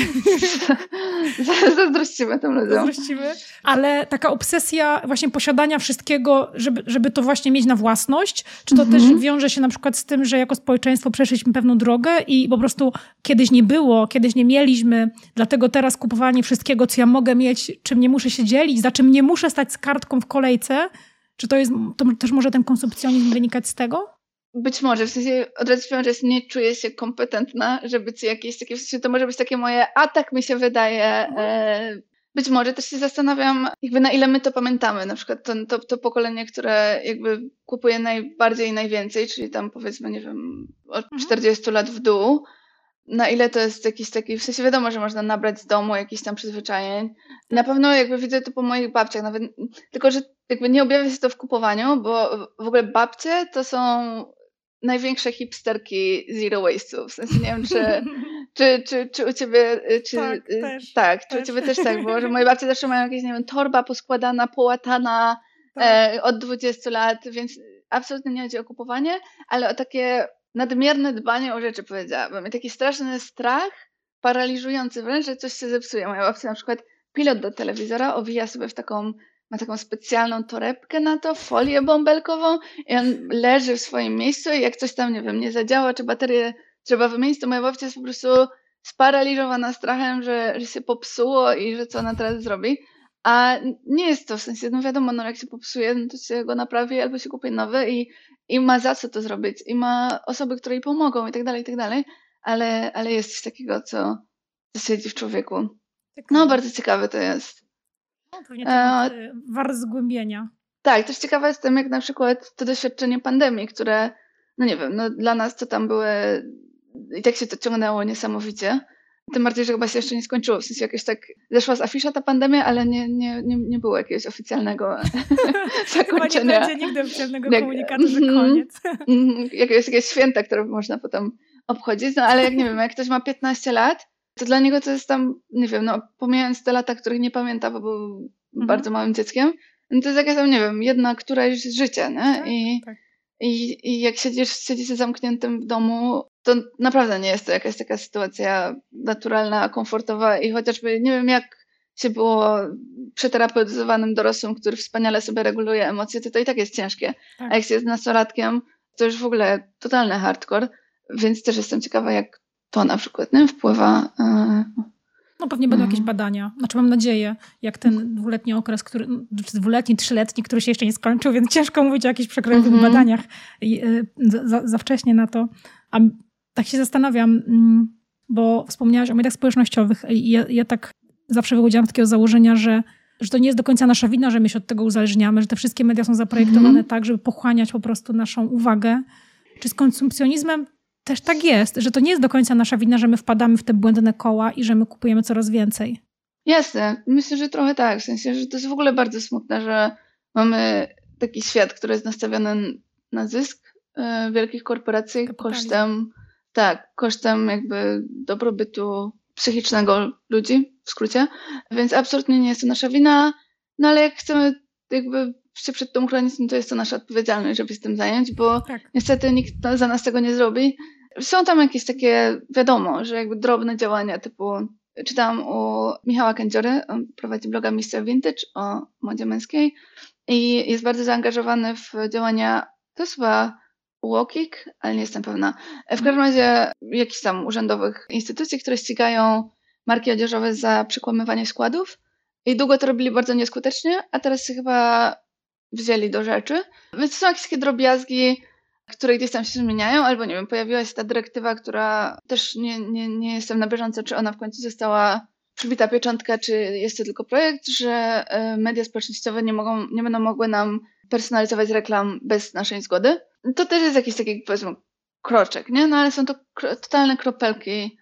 Speaker 1: (laughs)
Speaker 2: Zazdrościmy tym ludziom.
Speaker 1: Zazdrościmy. Ale taka obsesja właśnie posiadania wszystkiego, żeby, żeby to właśnie mieć na własność, czy to też mhm. wiąże się na przykład z tym, że jako społeczeństwo przeszliśmy pewną drogę i po prostu kiedyś nie było, kiedyś nie mieliśmy, dlatego teraz kupowanie wszystkiego, co ja mogę mieć, czym nie muszę się dzielić, za czym nie muszę stać z kartką w kolejce? Czy to jest, to też może ten konsumpcjonizm wynikać z tego?
Speaker 2: Być może, w sensie od razu powiem, że nie czuję się kompetentna, żeby ci jakieś takie, w sensie to może być takie moje, a tak mi się wydaje. E, być może też się zastanawiam, jakby na ile my to pamiętamy, na przykład to, to, to pokolenie, które jakby kupuje najbardziej i najwięcej, czyli tam powiedzmy, nie wiem, od 40 mhm. lat w dół, na ile to jest jakiś taki, w sensie wiadomo, że można nabrać z domu jakichś tam przyzwyczajeń. Na pewno jakby widzę to po moich babciach, nawet, tylko że jakby nie objawia się to w kupowaniu, bo w ogóle babcie to są największe hipsterki zero waste'ów. W sensie nie wiem, czy, (laughs) czy, czy, czy u ciebie, czy,
Speaker 1: tak, też,
Speaker 2: tak czy u ciebie też tak było, że moje babcie zawsze mają jakieś, nie wiem, torba poskładana, połatana tak. e, od 20 lat, więc absolutnie nie chodzi o kupowanie, ale o takie nadmierne dbanie o rzeczy, powiedziałabym. I taki straszny strach, paraliżujący wręcz, że coś się zepsuje. Moja babcia na przykład pilot do telewizora owija sobie w taką, ma taką specjalną torebkę na to, folię bąbelkową i on leży w swoim miejscu i jak coś tam, nie wiem, nie zadziała, czy baterię trzeba wymienić, to moja babcia jest po prostu sparaliżowana strachem, że, że się popsuło i że co ona teraz zrobi. A nie jest to w sensie, no wiadomo, no jak się popsuje, no to się go naprawi albo się kupi nowy i, i ma za co to zrobić, i ma osoby, które jej pomogą i tak dalej, i tak dalej, ale, ale jest coś takiego, co, co siedzi w człowieku. No, bardzo ciekawe to jest.
Speaker 1: No, pewnie to e, wart zgłębienia.
Speaker 2: Tak, też ciekawa jestem, jak na przykład to doświadczenie pandemii, które, no nie wiem, no dla nas to tam były, i tak się to ciągnęło niesamowicie, tym bardziej, że chyba się jeszcze nie skończyło. W sensie jakieś tak zeszła z afisza ta pandemia, ale nie, nie, nie, nie było jakiegoś oficjalnego zakończenia. (laughs)
Speaker 1: Chyba nie będzie nigdy oficjalnego jak, komunikatu, że mhm. koniec.
Speaker 2: Mhm. jakieś, jakieś święta, które można potem obchodzić. No ale jak nie wiem, jak ktoś ma 15 lat, to dla niego to jest tam, nie wiem, no pomijając te lata, których nie pamięta, bo był mhm. bardzo małym dzieckiem, no to jest jakaś tam, nie wiem, jedna któraś z życia, nie? Tak, I, tak. I, I jak siedzisz, siedzisz zamkniętym w domu, to naprawdę nie jest to jakaś taka sytuacja naturalna, komfortowa i chociażby nie wiem jak się było przeterapeutyzowanym dorosłym, który wspaniale sobie reguluje emocje, to to i tak jest ciężkie. Tak. A jak się jest nastolatkiem, to już w ogóle totalny hardcore, więc też jestem ciekawa, jak to na przykład nie, wpływa.
Speaker 1: No pewnie będą jakieś badania. Znaczy mam nadzieję, jak ten dwuletni okres, który, dwuletni, trzyletni, który się jeszcze nie skończył, więc ciężko mówić o jakichś przekrojowych mm -hmm. badaniach y, za, za wcześnie na to. A tak się zastanawiam, mm, bo wspomniałaś o mediach społecznościowych i ja, ja tak zawsze wychodziłam z takiego założenia, że, że to nie jest do końca nasza wina, że my się od tego uzależniamy, że te wszystkie media są zaprojektowane mm -hmm. tak, żeby pochłaniać po prostu naszą uwagę. Czy z konsumpcjonizmem też tak jest, że to nie jest do końca nasza wina, że my wpadamy w te błędne koła i że my kupujemy coraz więcej?
Speaker 2: Jasne, myślę, że trochę tak, w sensie, że to jest w ogóle bardzo smutne, że mamy taki świat, który jest nastawiony na zysk y, wielkich korporacji kosztem tak, kosztem jakby dobrobytu psychicznego ludzi, w skrócie. Więc absolutnie nie jest to nasza wina, no ale jak chcemy jakby się przed tą no to jest to nasza odpowiedzialność, żeby się tym zająć, bo tak. niestety nikt za nas tego nie zrobi. Są tam jakieś takie, wiadomo, że jakby drobne działania typu czytałam u Michała Kędziory, on prowadzi bloga Mr. Vintage o modzie męskiej i jest bardzo zaangażowany w działania, to jest chyba UOKiK, ale nie jestem pewna. W każdym razie jakichś tam urzędowych instytucji, które ścigają marki odzieżowe za przekłamywanie składów. I długo to robili bardzo nieskutecznie, a teraz chyba wzięli do rzeczy. Więc są jakieś takie drobiazgi, które gdzieś tam się zmieniają, albo nie wiem, pojawiła się ta dyrektywa, która też nie, nie, nie jestem na bieżąco, czy ona w końcu została przybita pieczątka, czy jest to tylko projekt, że e, media społecznościowe nie, mogą, nie będą mogły nam personalizować reklam bez naszej zgody. To też jest jakiś taki, powiedzmy, kroczek, nie? No ale są to totalne kropelki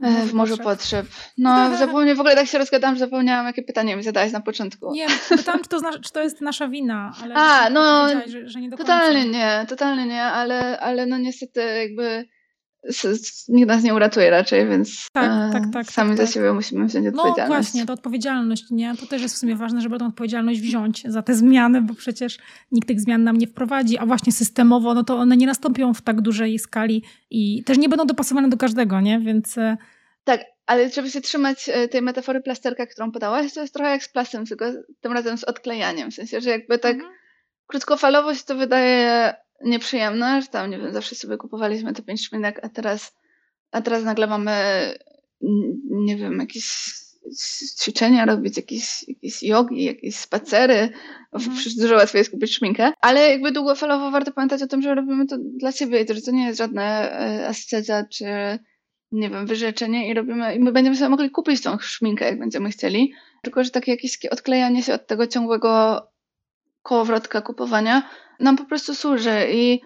Speaker 2: w morzu potrzeb. No, (laughs) zapomniałam, w ogóle tak się rozgadałam, że zapomniałam, jakie pytanie mi zadałeś na początku.
Speaker 1: Nie, pytałam, czy to, czy to jest nasza wina, ale
Speaker 2: A, no, że, że nie do totalnie nie, totalnie nie, ale, ale no niestety jakby nikt nas nie uratuje raczej, więc
Speaker 1: tak, e, tak, tak,
Speaker 2: sami
Speaker 1: tak,
Speaker 2: za
Speaker 1: tak.
Speaker 2: siebie musimy wziąć
Speaker 1: no,
Speaker 2: odpowiedzialność.
Speaker 1: No właśnie, to odpowiedzialność, nie? To też jest w sumie ważne, żeby tą odpowiedzialność wziąć za te zmiany, bo przecież nikt tych zmian nam nie wprowadzi, a właśnie systemowo, no to one nie nastąpią w tak dużej skali i też nie będą dopasowane do każdego, nie? Więc... E,
Speaker 2: tak, ale żeby się trzymać e, tej metafory plasterka, którą podałaś, to jest trochę jak z plasem, tylko tym razem z odklejaniem. W sensie, że jakby tak mhm. krótkofalowo się to wydaje nieprzyjemne, że tam, nie wiem, zawsze sobie kupowaliśmy te pięć szminek, a teraz, a teraz nagle mamy, nie wiem, jakieś ćwiczenia robić, jakieś, jakieś jogi, jakieś spacery. Mhm. Przecież dużo łatwiej jest kupić szminkę. Ale jakby długofalowo warto pamiętać o tym, że robimy to dla siebie i to, że to nie jest żadna e, asceza czy nie wiem, wyrzeczenie i robimy, i my będziemy sobie mogli kupić tą szminkę, jak będziemy chcieli. Tylko, że takie jakieś odklejanie się od tego ciągłego kołowrotka kupowania nam po prostu służy i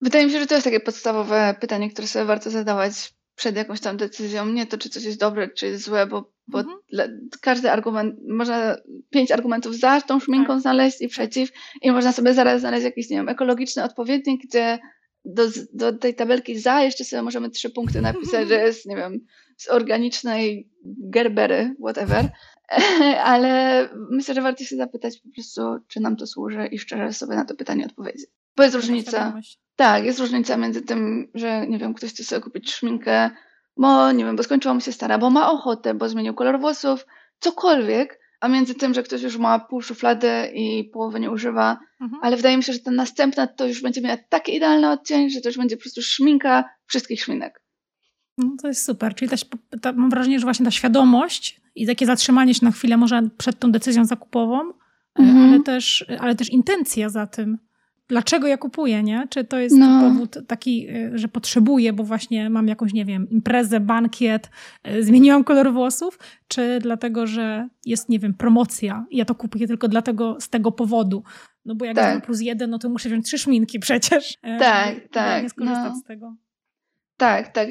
Speaker 2: wydaje mi się, że to jest takie podstawowe pytanie, które sobie warto zadawać przed jakąś tam decyzją. Nie to, czy coś jest dobre, czy jest złe, bo, bo mhm. każdy argument, można pięć argumentów za tą szminką tak. znaleźć i przeciw i można sobie zaraz znaleźć jakiś, nie wiem, ekologiczny odpowiednik, gdzie do, do tej tabelki za jeszcze sobie możemy trzy punkty napisać, (laughs) że jest, nie wiem, z organicznej gerbery, whatever. (laughs) Ale myślę, że warto się zapytać po prostu, czy nam to służy i szczerze sobie na to pytanie odpowiedzieć. Bo jest różnica. Tak, jest różnica między tym, że nie wiem, ktoś chce sobie kupić szminkę, bo nie wiem, bo skończyła mu się stara, bo ma ochotę, bo zmienił kolor włosów, cokolwiek, a między tym, że ktoś już ma pół szuflady i połowy nie używa, mhm. ale wydaje mi się, że ta następna to już będzie miała taki idealny odcień, że to już będzie po prostu szminka wszystkich szminek.
Speaker 1: No to jest super, czyli też ta, mam wrażenie, że właśnie ta świadomość i takie zatrzymanie się na chwilę może przed tą decyzją zakupową, e, mhm. ale, też, ale też intencja za tym. Dlaczego ja kupuję, nie? Czy to jest no. powód taki, e, że potrzebuję, bo właśnie mam jakąś, nie wiem, imprezę, bankiet, e, zmieniłam kolor włosów, czy dlatego, że jest, nie wiem, promocja i ja to kupuję tylko dlatego, z tego powodu. No bo jak tak. jest plus jeden, no to muszę wziąć trzy szminki przecież.
Speaker 2: Tak, tak.
Speaker 1: Nie skorzystać no. z tego.
Speaker 2: Tak, tak.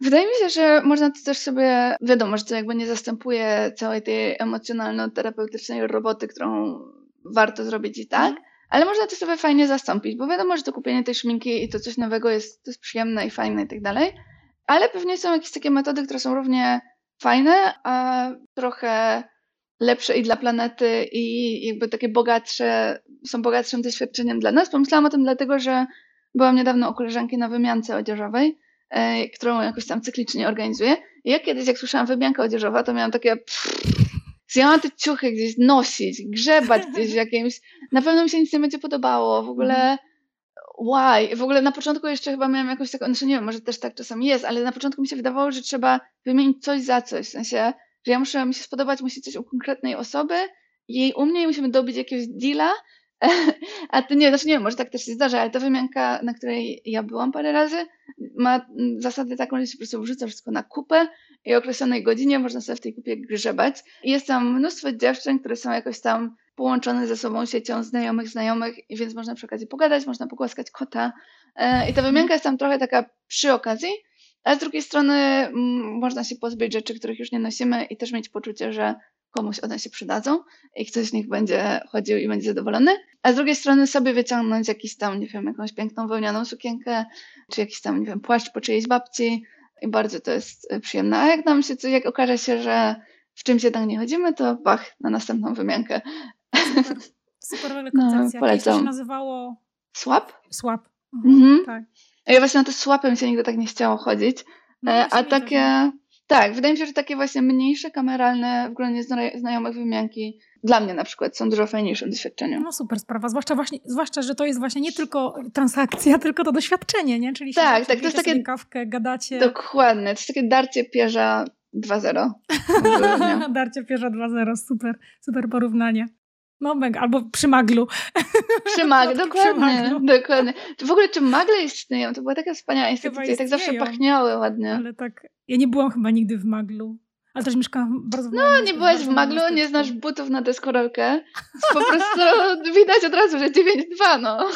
Speaker 2: Wydaje mi się, że można to też sobie, wiadomo, że to jakby nie zastępuje całej tej emocjonalno-terapeutycznej roboty, którą warto zrobić i tak, mm. ale można to sobie fajnie zastąpić, bo wiadomo, że to kupienie tej szminki i to coś nowego jest, to jest przyjemne i fajne i tak dalej, ale pewnie są jakieś takie metody, które są równie fajne, a trochę lepsze i dla planety i jakby takie bogatsze, są bogatszym doświadczeniem dla nas. Pomyślałam o tym dlatego, że byłam niedawno u koleżanki na wymiance odzieżowej którą jakoś tam cyklicznie organizuję. I ja kiedyś, jak słyszałam wymianka odzieżowa, to miałam takie zjęłam te ciuchy gdzieś nosić, grzebać gdzieś w jakimś, na pewno mi się nic nie będzie podobało, w ogóle mhm. why? W ogóle na początku jeszcze chyba miałam jakąś taką, znaczy nie wiem, może też tak czasami jest, ale na początku mi się wydawało, że trzeba wymienić coś za coś, w sensie, że ja muszę mi się spodobać, musi coś u konkretnej osoby, jej u mnie i musimy dobić jakiegoś deala, (laughs) a to nie, znaczy nie wiem, może tak też się zdarza, ale ta wymianka, na której ja byłam parę razy, ma zasadę taką, że się po prostu wrzuca wszystko na kupę i o określonej godzinie można sobie w tej kupie grzebać. I jest tam mnóstwo dziewczyn, które są jakoś tam połączone ze sobą siecią znajomych, znajomych, i więc można przy okazji pogadać, można pogłaskać kota. E, I ta wymianka jest tam trochę taka przy okazji, ale z drugiej strony można się pozbyć rzeczy, których już nie nosimy i też mieć poczucie, że komuś one się przydadzą i ktoś z nich będzie chodził i będzie zadowolony, a z drugiej strony sobie wyciągnąć jakiś tam, nie wiem, jakąś piękną wełnianą sukienkę, czy jakiś tam, nie wiem, płaszcz po czyjejś babci i bardzo to jest e, przyjemne. A jak nam się, jak okaże się, że w czymś jednak nie chodzimy, to bach, na następną wymiankę.
Speaker 1: Super, super (laughs) koncepcja. No, polecam. to się nazywało?
Speaker 2: Swap?
Speaker 1: Swap. Mhm, mhm. Tak.
Speaker 2: Ja właśnie na to swapem się nigdy tak nie chciało chodzić. No, e, a takie... Tak, wydaje mi się, że takie właśnie mniejsze, kameralne, w gronie znajomych wymianki dla mnie na przykład są dużo fajniejszym doświadczeniem.
Speaker 1: No super sprawa, zwłaszcza, właśnie, zwłaszcza, że to jest właśnie nie tylko transakcja, (laughs) tylko to doświadczenie, nie? Czyli
Speaker 2: tak, tak, to jest takie
Speaker 1: kawkę, gadacie.
Speaker 2: Dokładnie, to jest takie darcie pierza 2-0. (laughs)
Speaker 1: darcie pierza 2-0, super, super porównanie. No mega, albo przy maglu.
Speaker 2: Przy maglu, (laughs) dokładnie, przy maglu. dokładnie. W ogóle czy magle istnieją? To była taka wspaniała instytucja i tak zawsze pachniały ładnie.
Speaker 1: Ale tak, ja nie byłam chyba nigdy w maglu. Ale też mieszkałam bardzo
Speaker 2: No, nie byłaś w maglu, nie znasz butów na deskorolkę. (laughs) Po prostu widać od razu, że 9-2, no.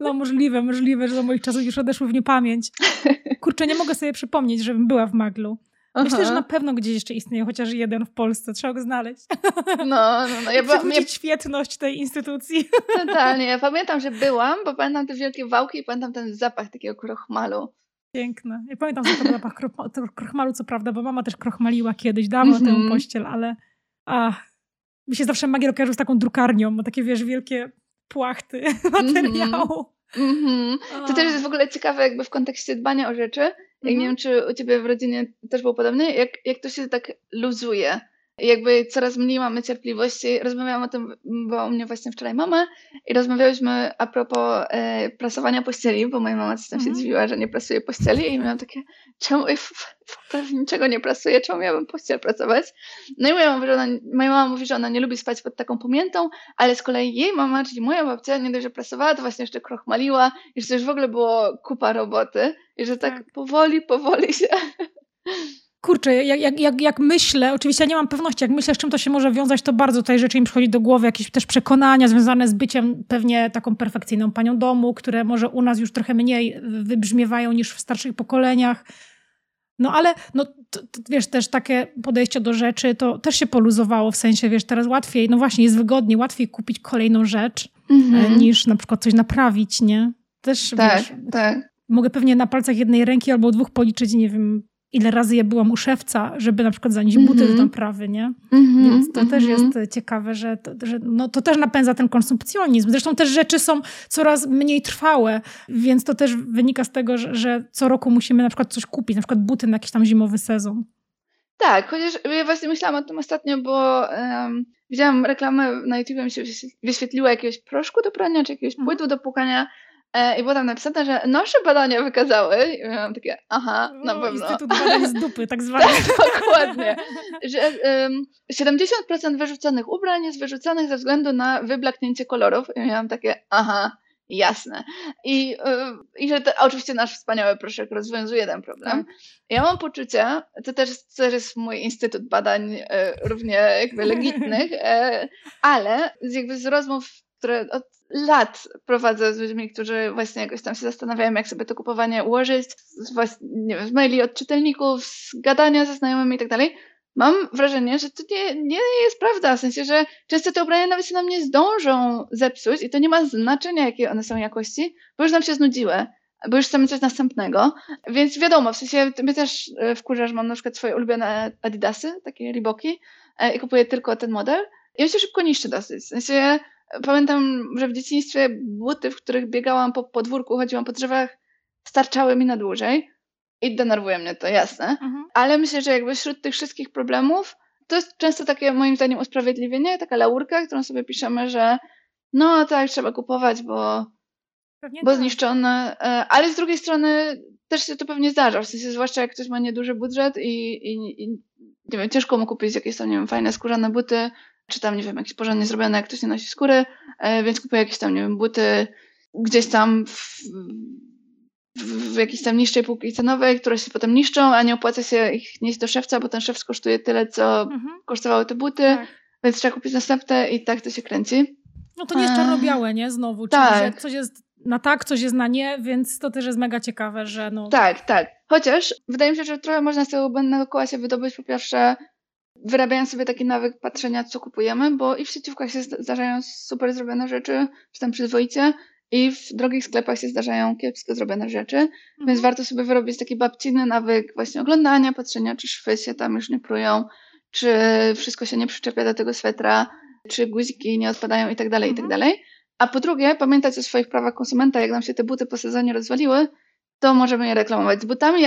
Speaker 1: No możliwe, możliwe, że do moich czasów już odeszły w niepamięć. (laughs) Kurczę, nie mogę sobie przypomnieć, żebym była w maglu. Aha. Myślę, że na pewno gdzieś jeszcze istnieje chociaż jeden w Polsce. Trzeba go znaleźć.
Speaker 2: No, no, no. Ja (laughs)
Speaker 1: ba- mnie... świetność tej instytucji. (laughs)
Speaker 2: Totalnie. Ja pamiętam, że byłam, bo pamiętam te wielkie wałki i pamiętam ten zapach takiego krochmalu.
Speaker 1: Piękne. Ja pamiętam to zapach krochmalu, co prawda, bo mama też krochmaliła kiedyś, dawno mm -hmm. tę mhm. pościel, ale ach, mi się zawsze magier kojarzył z taką drukarnią, ma takie, wiesz, wielkie płachty (laughs) materiału. Mm
Speaker 2: -hmm. To też jest w ogóle ciekawe jakby w kontekście dbania o rzeczy. -hmm. nie wiem, czy u ciebie w rodzinie też było podobnie, jak, jak to się tak luzuje jakby coraz mniej mamy cierpliwości. Rozmawiałam o tym, bo u mnie właśnie wczoraj mama i rozmawiałyśmy a propos e, prasowania pościeli, bo moja mama coś tam się mm. dziwiła, że nie prasuje pościeli i miałam takie, czemu prawie niczego nie prasuje, czemu miałabym pościel pracować? No i moja mama, mówi, że ona, moja mama mówi, że ona nie lubi spać pod taką pomiętą, ale z kolei jej mama, czyli moja babcia, nie dość, że pracowała, to właśnie jeszcze krochmaliła i że to już w ogóle było kupa roboty i że tak, tak. powoli, powoli się (laughs)
Speaker 1: kurczę, jak, jak, jak, jak myślę, oczywiście ja nie mam pewności, jak myślę, z czym to się może wiązać, to bardzo tutaj rzeczy mi przychodzi do głowy, jakieś też przekonania związane z byciem pewnie taką perfekcyjną panią domu, które może u nas już trochę mniej wybrzmiewają niż w starszych pokoleniach. No ale, no to, to, wiesz, też takie podejście do rzeczy, to też się poluzowało, w sensie, wiesz, teraz łatwiej, no właśnie, jest wygodniej, łatwiej kupić kolejną rzecz, mm-hmm. niż na przykład coś naprawić, nie? Też,
Speaker 2: tak,
Speaker 1: wiesz,
Speaker 2: tak.
Speaker 1: Mogę pewnie na palcach jednej ręki albo dwóch policzyć, nie wiem, ile razy ja byłam u szewca, żeby na przykład zanieść mm -hmm. buty do naprawy, nie? Mm -hmm, Więc to mm -hmm. też jest mhm. ciekawe, że, to, że no, to też napędza ten konsumpcjonizm. Zresztą też rzeczy są coraz mniej trwałe, więc to też wynika z tego, że, że co roku musimy na przykład coś kupić, na przykład buty na jakiś tam zimowy sezon.
Speaker 2: Tak, chociaż ja właśnie myślałam o tym ostatnio, bo um, widziałam reklamę na YouTube, mi się wyświetliła jakiegoś proszku do prania, czy jakiegoś mhm. płytu do pukania E, I było tam napisane, że nasze badania wykazały, i miałam takie, aha, na pewno.
Speaker 1: Instytut badań z dupy, tak zwany.
Speaker 2: tak, (laughs) dokładnie. Że um, 70% wyrzuconych ubrań jest wyrzuconych ze względu na wyblaknięcie kolorów. I miałam takie, aha, jasne. I, yy, i że oczywiście nasz wspaniały proszek rozwiązuje ten problem. Tak. Ja mam poczucie, to też, też jest mój instytut badań yy, równie jakby legitnych, yy, ale jakby z rozmów, które od lat prowadzę z ludźmi, którzy właśnie jakoś tam się zastanawiają, jak sobie to kupowanie ułożyć, z, właśnie, nie wiem, z maili od czytelników, z gadania ze znajomymi i tak dalej. Mam wrażenie, że to nie, nie jest prawda, w sensie, że często te ubrania nawet się nam nie zdążą zepsuć i to nie ma znaczenia, jakie one są jakości, bo już nam się znudziły bo już chcemy coś następnego. Więc wiadomo, w sensie my też e, wkurza, że mam na przykład swoje ulubione Adidasy, takie Reeboki e, i kupuję tylko ten model. I on się szybko niszczy dosyć. W sensie Pamiętam, że w dzieciństwie buty, w których biegałam po podwórku, chodziłam po drzewach, starczały mi na dłużej. I denerwuje mnie to, jasne. Mhm. Ale myślę, że jakby wśród tych wszystkich problemów, to jest często takie moim zdaniem usprawiedliwienie, taka laurka, którą sobie piszemy, że no tak, trzeba kupować, bo, bo tak. zniszczone. E, ale z drugiej strony też się to pewnie zdarza, w sensie zwłaszcza jak ktoś ma nieduży budżet i, i, i nie wiem, ciężko mu kupić jakieś tam, nie wiem, fajne skórzane buty, czy tam, nie wiem, jakieś porządnie zrobione, jak ktoś nie nosi skóry, e, więc kupuję jakieś tam, nie wiem, buty gdzieś tam w, w jakiejś tam niższej półki cenowej, które się potem niszczą, a nie opłaca się ich nieść do szewca, bo ten szewc kosztuje tyle, co mhm. kosztowały te buty, tak. więc trzeba kupić następne i tak to się kręci.
Speaker 1: No to nie jest czarno-białe, nie? Znowu. Czyli, tak. coś jest na tak, coś jest na nie, więc to też jest mega ciekawe, że no...
Speaker 2: Tak, tak. Chociaż wydaje mi się, że trochę można z tego błędnego koła się wydobyć po pierwsze wyrabiając sobie taki nawyk patrzenia, co kupujemy, bo i w sieciówkach się zdarzają super zrobione rzeczy, czy tam przyzwoicie, i w drogich sklepach się zdarzają kiepsko zrobione rzeczy, mhm. więc warto sobie wyrobić taki babciny nawyk właśnie oglądania, patrzenia, czy szwy się tam już nie prują, czy wszystko się nie przyczepia do tego swetra, czy guziki nie odpadają i tak dalej, i tak mhm. dalej. A po drugie, pamiętać o swoich prawach konsumenta, jak nam się te buty po sezonie rozwaliły, to możemy je reklamować. Z butami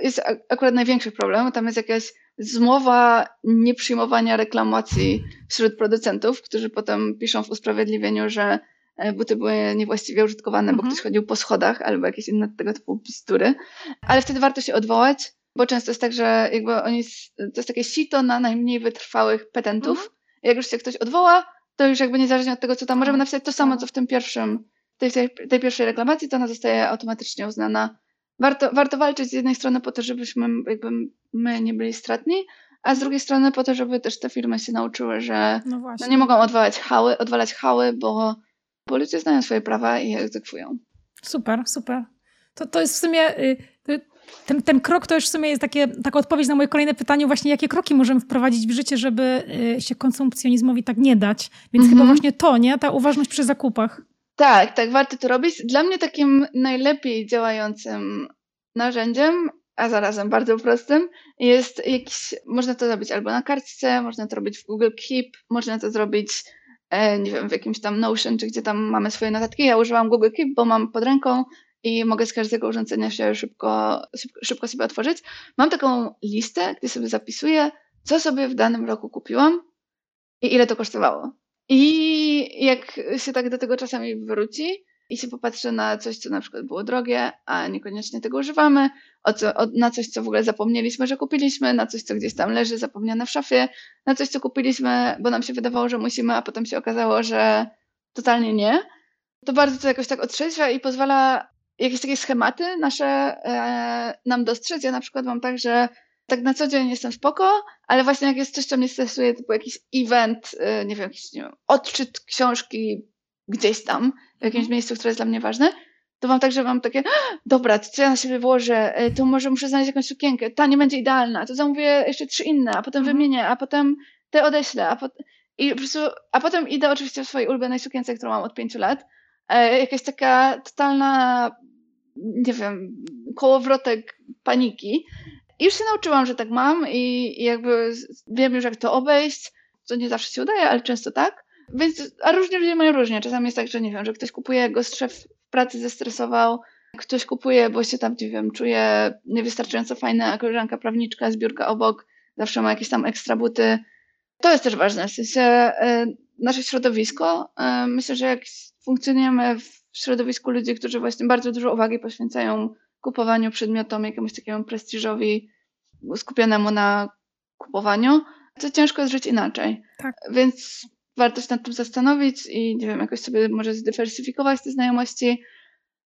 Speaker 2: jest akurat największy problem, tam jest jakaś zmowa nieprzyjmowania reklamacji wśród producentów, którzy potem piszą w usprawiedliwieniu, że e, buty były niewłaściwie użytkowane, mhm. bo ktoś chodził po schodach albo jakieś inne tego typu bzdury. Ale wtedy warto się odwołać, bo często jest tak, że jakby oni, to jest takie sito na najmniej wytrwałych petentów. Mhm. Jak już się ktoś odwoła, to już jakby niezależnie od tego, co tam, możemy tak. napisać to samo, co w tym pierwszym, tej, tej, pierwszej reklamacji, to ona zostaje automatycznie uznana warto, warto walczyć z jednej strony po to, żebyśmy jakby my nie byli stratni, a z drugiej strony po to, żeby też te firmy się nauczyły, że no no nie mogą odwalać hały, odwalać hały, bo, bo ludzie znają swoje prawa i je egzekwują.
Speaker 1: Super, super. To, to jest w sumie... Y, ten, ten krok to już w sumie jest takie, taka odpowiedź na moje kolejne pytanie, właśnie jakie kroki możemy wprowadzić w życie, żeby y, się konsumpcjonizmowi tak nie dać. Więc chyba mhm. właśnie to, nie? Ta uważność przy zakupach.
Speaker 2: Tak, tak, warto to robić. Dla mnie takim najlepiej działającym narzędziem, a zarazem bardzo prostym, jest jakiś, można to zrobić albo na kartce, można to robić w Google Keep, można to zrobić, e, nie wiem, w jakimś tam Notion, czy gdzie tam mamy swoje notatki. Ja używam Google Keep, bo mam pod ręką i mogę z każdego urządzenia się szybko, szybko sobie otworzyć. Mam taką listę, gdzie sobie zapisuję, co sobie w danym roku kupiłam i ile to kosztowało. I jak się tak do tego czasami wróci i się popatrzy na coś, co na przykład było drogie, a niekoniecznie tego używamy, o co, o, na coś, co w ogóle zapomnieliśmy, że kupiliśmy, na coś, co gdzieś tam leży zapomniane w szafie, na coś, co kupiliśmy, bo nam się wydawało, że musimy, a potem się okazało, że totalnie nie, to bardzo to jakoś tak otrzeźwia i pozwala jakieś takie schematy nasze e, nam dostrzec. Ja na przykład mam tak, że tak na co dzień jestem spoko, ale właśnie jak jest coś, co mnie stresuje, typu jakiś event, e, nie wiem, jakiś nie wiem, odczyt książki gdzieś tam, w jakimś mhm. miejscu, które jest dla mnie ważne, to mam tak, że mam takie, dobra, to co ja na siebie włożę, e, to może muszę znaleźć jakąś sukienkę, ta nie będzie idealna, to zamówię jeszcze trzy inne, a potem mhm. wymienię, a potem te odeślę, a, pot i po prostu, a potem idę oczywiście w swojej ulubionej sukience, którą mam od pięciu lat, e, jakaś taka totalna nie wiem, kołowrotek paniki. I już się nauczyłam, że tak mam i, jakby wiem już, jak to obejść. To nie zawsze się udaje, ale często tak. Więc, a różni ludzie mają różnie. Czasami jest tak, że nie wiem, że ktoś kupuje, go szef w pracy zestresował, ktoś kupuje, bo się tam, nie wiem, czuje niewystarczająco fajna, a koleżanka prawniczka, zbiórka obok, zawsze ma jakieś tam ekstra buty. To jest też ważne, w sensie y, nasze środowisko. Y, myślę, że jak funkcjonujemy w środowisku ludzi, którzy właśnie bardzo dużo uwagi poświęcają kupowaniu przedmiotom, jakiemuś takiemu prestiżowi skupionemu na kupowaniu, to ciężko jest żyć inaczej. Tak. Więc warto się nad tym zastanowić i nie wiem, jakoś sobie może zdywersyfikować te znajomości.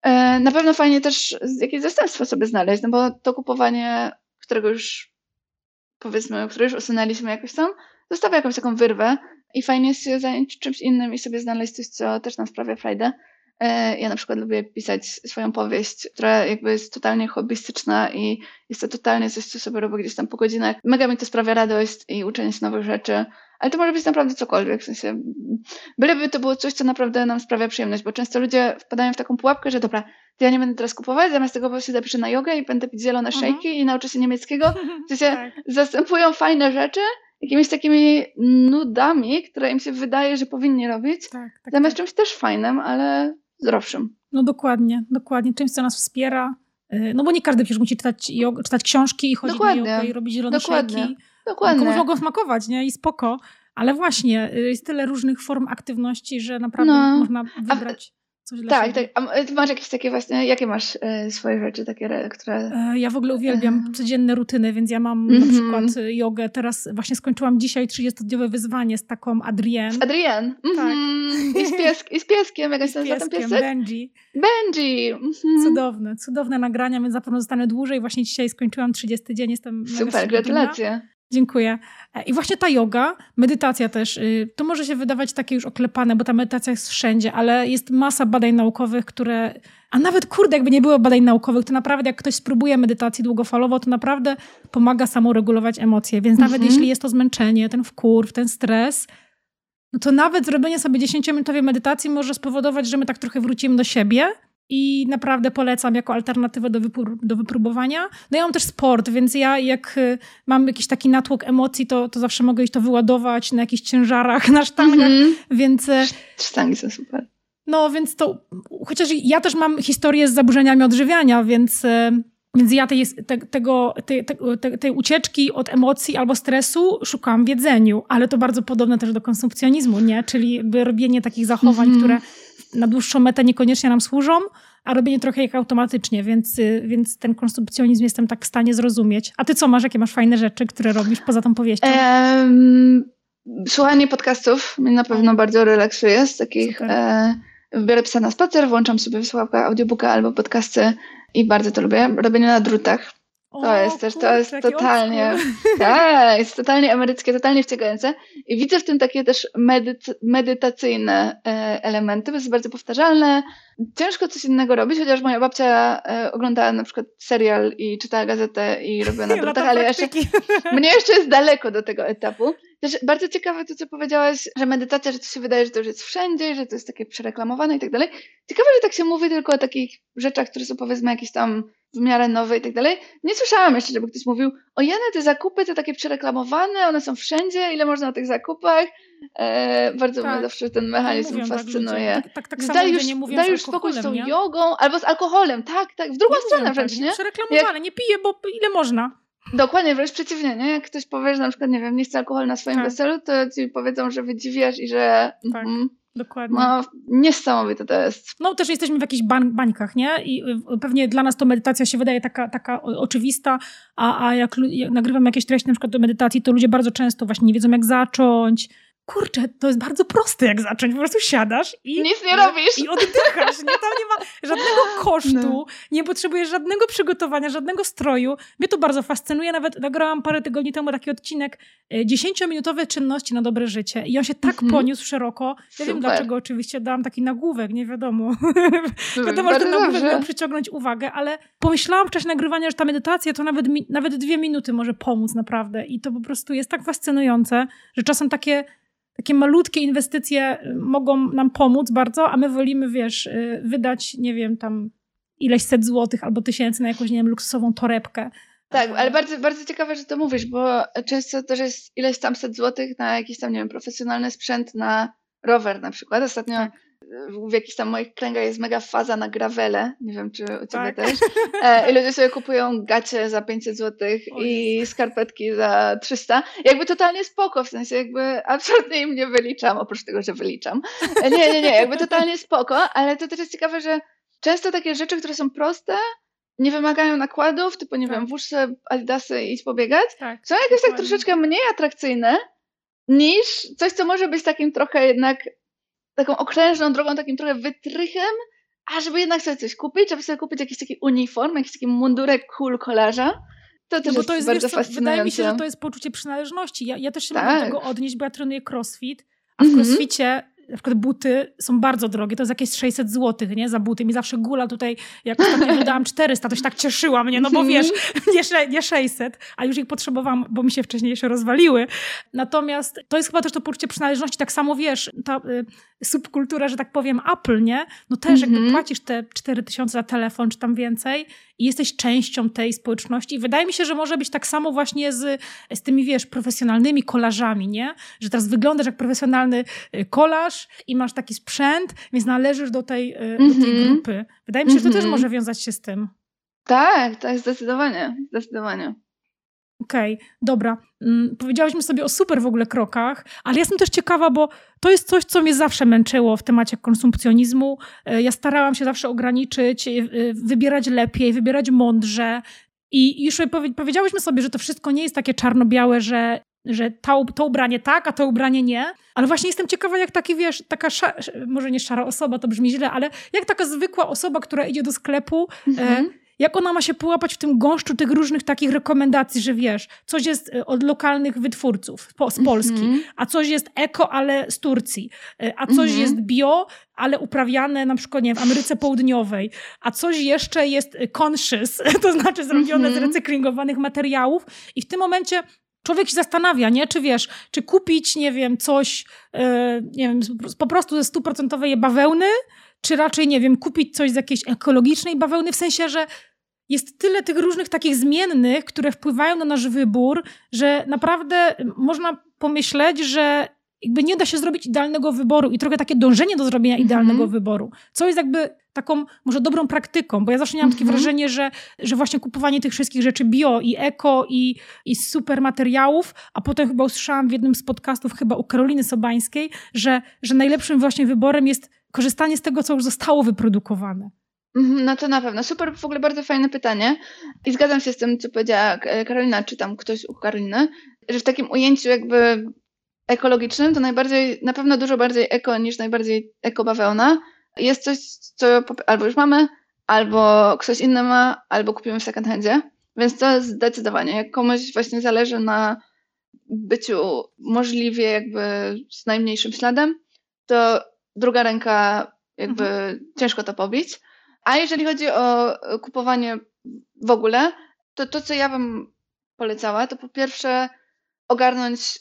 Speaker 2: E, na pewno fajnie też jakieś zastępstwo sobie znaleźć, no bo to kupowanie, którego już powiedzmy, które już usunęliśmy jakoś tam, zostawia jakąś taką wyrwę i fajnie jest się zająć czymś innym i sobie znaleźć coś, co też nam sprawia frajdę. E, ja na przykład lubię pisać swoją powieść, która jakby jest totalnie hobbystyczna i jest to totalnie coś, co sobie robię gdzieś tam po godzinach. Mega mi to sprawia radość i uczenie się nowych rzeczy, ale to może być naprawdę cokolwiek, w sensie byleby to było coś, co naprawdę nam sprawia przyjemność, bo często ludzie wpadają w taką pułapkę, że dobra, to ja nie będę teraz kupować, zamiast tego się zapiszę na jogę i będę pić zielone mhm. szejki i nauczę się niemieckiego. (laughs) W sensie tak. zastępują fajne rzeczy jakimiś takimi nudami, które im się wydaje, że powinni robić, tak, tak, zamiast tak. czymś też fajnym, ale zdrowszym.
Speaker 1: No dokładnie, dokładnie. Czymś, co nas wspiera. Y, no bo nie każdy przecież musi czytać, czytać książki i chodzić dokładnie. na jogę i robić zielone dokładnie. szejki. Dokładnie. Komuś mogą smakować, nie? I spoko. Ale właśnie, y, jest tyle różnych form aktywności, że naprawdę no. można wybrać. Coś dla
Speaker 2: tak, siebie. tak. A ty masz jakieś takie właśnie, jakie masz e, swoje rzeczy takie, które...
Speaker 1: E, ja w ogóle uwielbiam codzienne rutyny, więc ja mam mm -hmm. na mhm. przykład e, jogę. Teraz właśnie skończyłam dzisiaj 30-dniowe wyzwanie z taką Adrienne.
Speaker 2: Adrienne. Mm -hmm. Tak. I z, (laughs) piesk, I z pieskiem, jak się nazywa ten piesek?
Speaker 1: Benji.
Speaker 2: Benji. Mm -hmm.
Speaker 1: Cudowne, cudowne nagrania, więc zapewne zostanę dłużej. Właśnie dzisiaj skończyłam 30 dzień, jestem
Speaker 2: Super, gratulacje.
Speaker 1: Dziękuję. E, I właśnie ta yoga, medytacja też, y, to może się wydawać takie już oklepane, bo ta medytacja jest wszędzie, ale jest masa badań naukowych, które. A nawet kurde, jakby nie było badań naukowych, to naprawdę jak ktoś spróbuje medytacji długofalowo, to naprawdę pomaga samoregulować emocje. Więc nawet mhm. jeśli jest to zmęczenie, ten wkurw, ten stres, no to nawet zrobienie sobie 10-minutowej medytacji może spowodować, że my tak trochę wrócimy do siebie i naprawdę polecam jako alternatywę do, wyprób do wypróbowania. No ja mam też sport, więc ja jak y, mam jakiś taki natłok emocji, to, to zawsze mogę iść to wyładować na jakichś ciężarach, (laughs) na sztangach, mm -hmm. więc... Y,
Speaker 2: Sztangi są super.
Speaker 1: No, więc to... Chociaż ja też mam historię z zaburzeniami odżywiania, więc... Y, więc ja tej, te, tego, tej, tej, tej ucieczki od emocji albo stresu szukam w jedzeniu, ale to bardzo podobne też do konsumpcjonizmu, nie? Czyli robienie takich zachowań, mm -hmm. które na dłuższą metę niekoniecznie nam służą, a robienie trochę jak automatycznie, więc, y, więc ten konsumpcjonizm jestem tak w stanie zrozumieć. A ty co masz? Jakie masz fajne rzeczy, które robisz poza tą powieścią? Um,
Speaker 2: słuchanie podcastów mnie na pewno bardzo relaksuje z takich... E, biorę psa na spacer, włączam sobie słuchawkę audiobooka albo podcasty i bardzo to lubię. Robienie na drutach. To o, jest też, to jest totalnie, (laughs) tak, jest totalnie ameryckie, totalnie wciągające. I widzę w tym takie też medyt, medytacyjne e, elementy, bo jest bardzo powtarzalne. Ciężko coś innego robić, chociaż moja babcia e, oglądała na przykład serial i czytała gazetę i robiła na (laughs) drutach, ale jeszcze, (laughs) mnie jeszcze jest daleko do tego etapu. Też bardzo ciekawe to, co powiedziałaś, że medytacja, że to się wydaje, że to już jest wszędzie, że to jest takie przereklamowane i tak dalej. Ciekawe, że tak się mówi tylko o takich rzeczach, które są powiedzmy jakieś tam w miarę nowe i tak dalej. Nie słyszałam jeszcze, żeby ktoś mówił, o jene, te zakupy to takie przereklamowane, one są wszędzie, ile można na tych zakupach. E, bardzo tak. mnie zawsze ten mechanizm tak fascynuje.
Speaker 1: Tak, tak, tak samo daj już, nie mówią daj już spokój
Speaker 2: z tą
Speaker 1: nie?
Speaker 2: jogą, albo z alkoholem, tak, tak, w drugą nie stronę wręcz,
Speaker 1: nie? Przereklamowane, Jak... nie piję, bo ile można.
Speaker 2: Dokładnie, wręcz przeciwnie, nie? Jak ktoś powie, że na przykład, nie wiem, nie chce alkoholu na swoim tak. weselu, to ci powiedzą, że wydziwiasz i że...
Speaker 1: Tak. Mm, Dokładnie.
Speaker 2: No, niesamowite to jest.
Speaker 1: No, też jesteśmy w jakichś bań, bańkach, nie? I y, pewnie dla nas to medytacja się wydaje taka, taka oczywista, a, a jak, jak nagrywam jakieś treści na przykład do medytacji, to ludzie bardzo często właśnie nie wiedzą, jak zacząć, kurczę, to jest bardzo proste, jak zacząć. Po prostu siadasz i...
Speaker 2: Nic nie robisz.
Speaker 1: I oddychasz. Nie, tam nie ma żadnego (laughs) kosztu, no. nie potrzebujesz żadnego przygotowania, żadnego stroju. Mnie to bardzo fascynuje. Nawet nagrałam parę tygodni temu taki odcinek 10-minutowe e, czynności na dobre życie. I on się tak mhm. poniósł szeroko. Ja Super. wiem dlaczego oczywiście dałam taki nagłówek, nie wiadomo. (laughs) (laughs) wiadomo, że ten nagłówek miał przyciągnąć uwagę, ale pomyślałam w czasie nagrywania, że ta medytacja to nawet, nawet dwie minuty może pomóc naprawdę. I to po prostu jest tak fascynujące, że czasem takie takie malutkie inwestycje y, mogą nam pomóc bardzo, a my wolimy, wiesz, y, wydać, nie wiem, tam ileś set złotych albo tysięcy na jakąś, nie wiem, luksusową torebkę.
Speaker 2: Tak, ale bardzo, bardzo ciekawe, że to mówisz, bo często też jest ileś tam set złotych na jakiś tam, nie wiem, profesjonalny sprzęt na rower na przykład. Ostatnio tak w jakichś tam moich kręgach jest mega faza na gravele, nie wiem czy u ciebie tak. też. E, I ludzie sobie kupują gacie za 500 zł i skarpetki za 300. Jakby totalnie spoko, w sensie jakby absolutnie im nie wyliczam, oprócz tego, że wyliczam. E, nie, nie, nie, jakby totalnie spoko, ale to też jest ciekawe, że często takie rzeczy, które są proste, nie wymagają nakładów, typu nie tak. wiem, włóż sobie adidasy i pobiegać, tak, są jakieś tak troszeczkę mniej atrakcyjne niż coś, co może być takim trochę jednak taką okrężną drogą, takim trochę wytrychem, a żeby jednak sobie coś kupić, żeby sobie kupić jakiś taki uniform, jakiś taki mundurek cool kolarza, to też no bo to jest, bardzo wiesz.
Speaker 1: Wydaje mi się, że to jest poczucie przynależności. Ja, ja też się tak. mogę do tego odnieść, bo ja trenuję crossfit, a w -hmm. crossficie na przykład buty są bardzo drogie, to jest jakieś 600 zł, nie, za buty. Mi zawsze gula tutaj, jak ostatnio wydałam 400, to się tak cieszyła mnie, no bo wiesz, (laughs) nie, nie 600, a już ich potrzebowałam, bo mi się wcześniej się rozwaliły. Natomiast to jest chyba też to poczucie przynależności, tak samo wiesz, ta y, subkultura, że tak powiem, Apple, nie? No też mm -hmm. jakby mhm. płacisz te 4000 za telefon, czy tam więcej i jesteś częścią tej społeczności. I wydaje mi się, że może być tak samo właśnie z, z tymi, wiesz, profesjonalnymi kolarzami, nie? Że teraz wyglądasz jak profesjonalny y, i masz taki sprzęt, więc należysz do tej, mm -hmm. do tej mhm. grupy. Wydaje mi się, że to też mhm. może wiązać się z tym.
Speaker 2: Tak, tak, zdecydowanie, zdecydowanie.
Speaker 1: Okej, okay, dobra. Mm, powiedziałyśmy sobie o super w ogóle krokach, ale jestem też ciekawa, bo to jest coś, co mnie zawsze męczyło w temacie konsumpcjonizmu. E, ja starałam się zawsze ograniczyć, e, wybierać lepiej, wybierać mądrze. I już powiedziałyśmy sobie, że to wszystko nie jest takie czarno-białe, że, że to, to ubranie tak, a to ubranie nie. Ale właśnie jestem ciekawa, jak taki, wiesz, taka, może nie szara osoba, to brzmi źle, ale jak taka zwykła osoba, która idzie do sklepu, e, mhm. e, jak ona ma się połapać w tym gąszczu tych różnych takich rekomendacji, że wiesz, coś jest e, od lokalnych wytwórców z Polski, mm -hmm. a coś jest eko, ale z Turcji, e, a coś mm -hmm. jest bio, ale uprawiane na przykład nie, w Ameryce Południowej, a coś jeszcze jest conscious, (laughs) to znaczy zrobione mm -hmm. z mhm. recyklingowanych materiałów i w tym momencie człowiek się zastanawia, nie? Czy wiesz, czy kupić, nie wiem, coś, yy, nie wiem, po prostu ze stuprocentowej bawełny, czy raczej, nie wiem, kupić coś z jakiejś ekologicznej bawełny, w sensie, że jest tyle tych różnych takich zmiennych, które wpływają na nasz wybór, że naprawdę można pomyśleć, że jakby nie da się zrobić idealnego wyboru i trochę takie dążenie do zrobienia -hmm. idealnego wyboru, co jest jakby taką może dobrą praktyką, bo ja zawsze miałam takie mhm. wrażenie, że, że właśnie kupowanie tych wszystkich rzeczy bio i eko i, i super materiałów, a potem chyba usłyszałam w jednym z podcastów chyba u Karoliny Sobańskiej, że, że najlepszym właśnie wyborem jest korzystanie z tego, co już zostało wyprodukowane.
Speaker 2: Mhm, no to na pewno. Super, w ogóle bardzo fajne pytanie. I zgadzam się z tym, co powiedziała Karolina, czy tam ktoś u Karoliny, że w takim ujęciu jakby ekologicznym to najbardziej, na pewno dużo bardziej eko niż najbardziej ekobawełna. Jest coś, co albo już mamy, albo ktoś inny ma, albo kupimy w second handzie. Więc to zdecydowanie. Jak komuś właśnie zależy na byciu możliwie jakby z najmniejszym śladem, to druga ręka jakby mhm. ciężko to pobić. A jeżeli chodzi o kupowanie w ogóle, to to, co ja bym polecała, to po pierwsze ogarnąć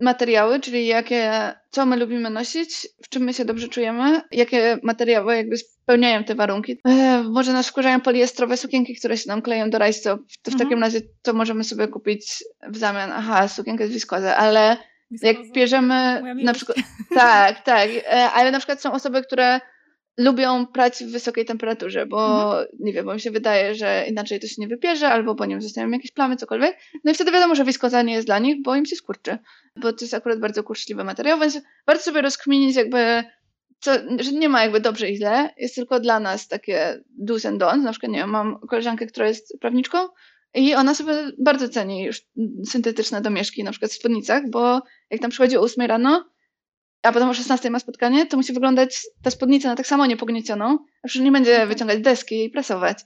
Speaker 2: materiały, czyli jakie, co my lubimy nosić, w czym my się dobrze czujemy, jakie materiały jakby spełniają te warunki. E, może nas wkurzają poliestrowe sukienki, które się nam kleją do rajstop, to w mhm. takim razie to możemy sobie kupić w zamian, aha, sukienkę z wiskozy, ale jak bierzemy na przykład, tak, tak, e, ale na przykład są osoby, które lubią prać w wysokiej temperaturze, bo mhm. nie wiem, bo mi się wydaje, że inaczej to się nie wypierze, albo po nim zostają jakieś plamy, cokolwiek. No i wtedy wiadomo, że wiskoza nie jest dla nich, bo im się skurczy, bo to jest akurat bardzo kurczliwy materiał, więc warto sobie rozkminić jakby, co, że nie ma jakby dobrze i źle, jest tylko dla nas takie do's and don'ts, na przykład nie wiem, mam koleżankę, która jest prawniczką i ona sobie bardzo ceni już syntetyczne domieszki, na przykład w spódnicach, bo jak tam przychodzi o 8 rano, a potem o 16 ma spotkanie, to musi wyglądać ta spódnica na tak samo niepogniecioną, a przecież nie będzie wyciągać deski i prasować.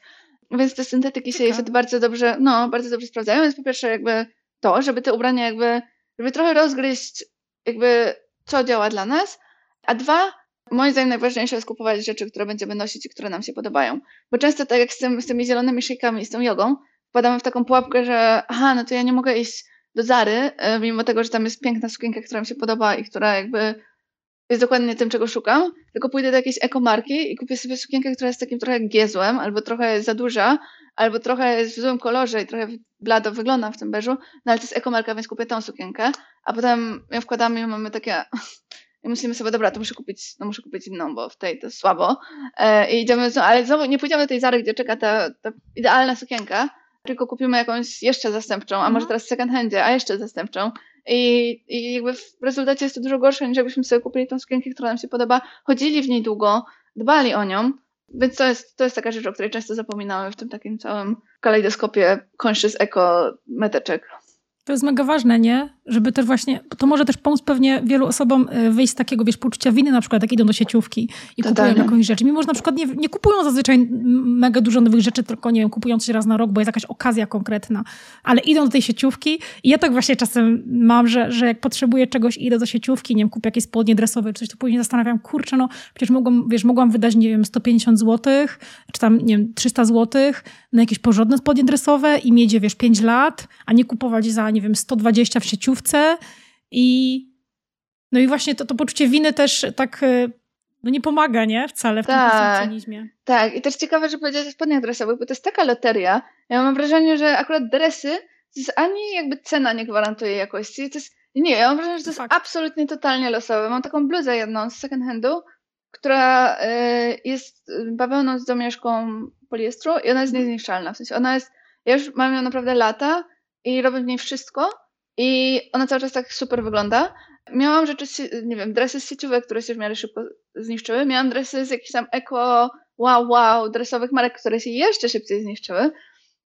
Speaker 2: Więc te syntetyki się wtedy bardzo dobrze, no, bardzo dobrze sprawdzają. Więc po pierwsze jakby to, żeby te ubrania jakby, żeby trochę rozgryźć jakby co działa dla nas, a dwa, moim zdaniem najważniejsze jest kupować rzeczy, które będziemy nosić i które nam się podobają. Bo często tak jak z, tym, z tymi zielonymi szejkami i z tą jogą, wpadamy w taką pułapkę, że aha, no to ja nie mogę iść do Zary, e, mimo tego, że tam jest piękna sukienka, która mi się podoba i która jakby jest dokładnie tym, czego szukam, tylko pójdę do jakiejś ekomarki i kupię sobie sukienkę, która jest takim trochę giezłem, albo trochę za duża, albo trochę jest w złym kolorze i trochę blado wygląda w tym beżu, no ale to jest ekomarka, więc kupię tą sukienkę, a potem ją wkładamy i mamy takie (laughs) i myślimy sobie, dobra, to muszę kupić, no muszę kupić inną, bo w tej to słabo. E, I idziemy, ale znowu nie pójdziemy do tej Zary, gdzie czeka ta, ta idealna sukienka, tylko kupimy jakąś jeszcze zastępczą, a może mhm. teraz w second handzie, a jeszcze zastępczą. I, I jakby w rezultacie jest to dużo gorsze, niż jakbyśmy sobie kupili tą sukienkę, która nam się podoba, chodzili w niej długo, dbali o nią. Więc to jest, to jest taka rzecz, o której często zapominamy w tym takim całym kalejdoskopie conscious eco meteczek.
Speaker 1: To jest mega ważne, nie? Żeby też właśnie, to może też pomóc pewnie wielu osobom e, wyjść z takiego, wiesz, poczucia winy na przykład, jak idą do sieciówki i Totalnie. kupują jakąś rzecz. Mimo, że na przykład nie, nie kupują zazwyczaj mega dużo nowych rzeczy, tylko, nie wiem, kupują coś raz na rok, bo jest jakaś okazja konkretna. Ale idą do tej sieciówki i ja tak właśnie czasem mam, że, że jak potrzebuję czegoś idę do sieciówki, nie wiem, kupię jakieś spodnie dresowe czy coś, to później zastanawiam, kurczę, no przecież mogłam, wiesz, mogłam wydać, nie wiem, 150 zł, czy tam, nie wiem, 300 zł na jakieś porządne spodnie dresowe i mieć je, wiesz, 5 lat, a nie kupować za, nie wiem, 120 w sieciówce i no i właśnie to, to poczucie winy też tak e, no nie pomaga, nie? Wcale w tak, tym.
Speaker 2: Tak, i też ciekawe, że powiedziałeś o spodniach dresowych, bo to jest taka loteria. Ja mam wrażenie, że akurat dresy to jest ani jakby cena nie gwarantuje jakości. To jest, nie, ja mam wrażenie, że to jest Fakt. absolutnie totalnie losowe. Mam taką bluzę jedną z second handu, która y, jest bawełną z domieszką poliestru i ona jest niezniszczalna. W sensie ona jest, ja już mam ją naprawdę lata i robię w niej wszystko i ona cały czas tak super wygląda. Miałam rzeczy, nie wiem, dresy z sieciówek, które się w miarę szybko zniszczyły. Miałam dresy z jakichś tam eko, wow, wow, dresowych marek, które się jeszcze szybciej zniszczyły.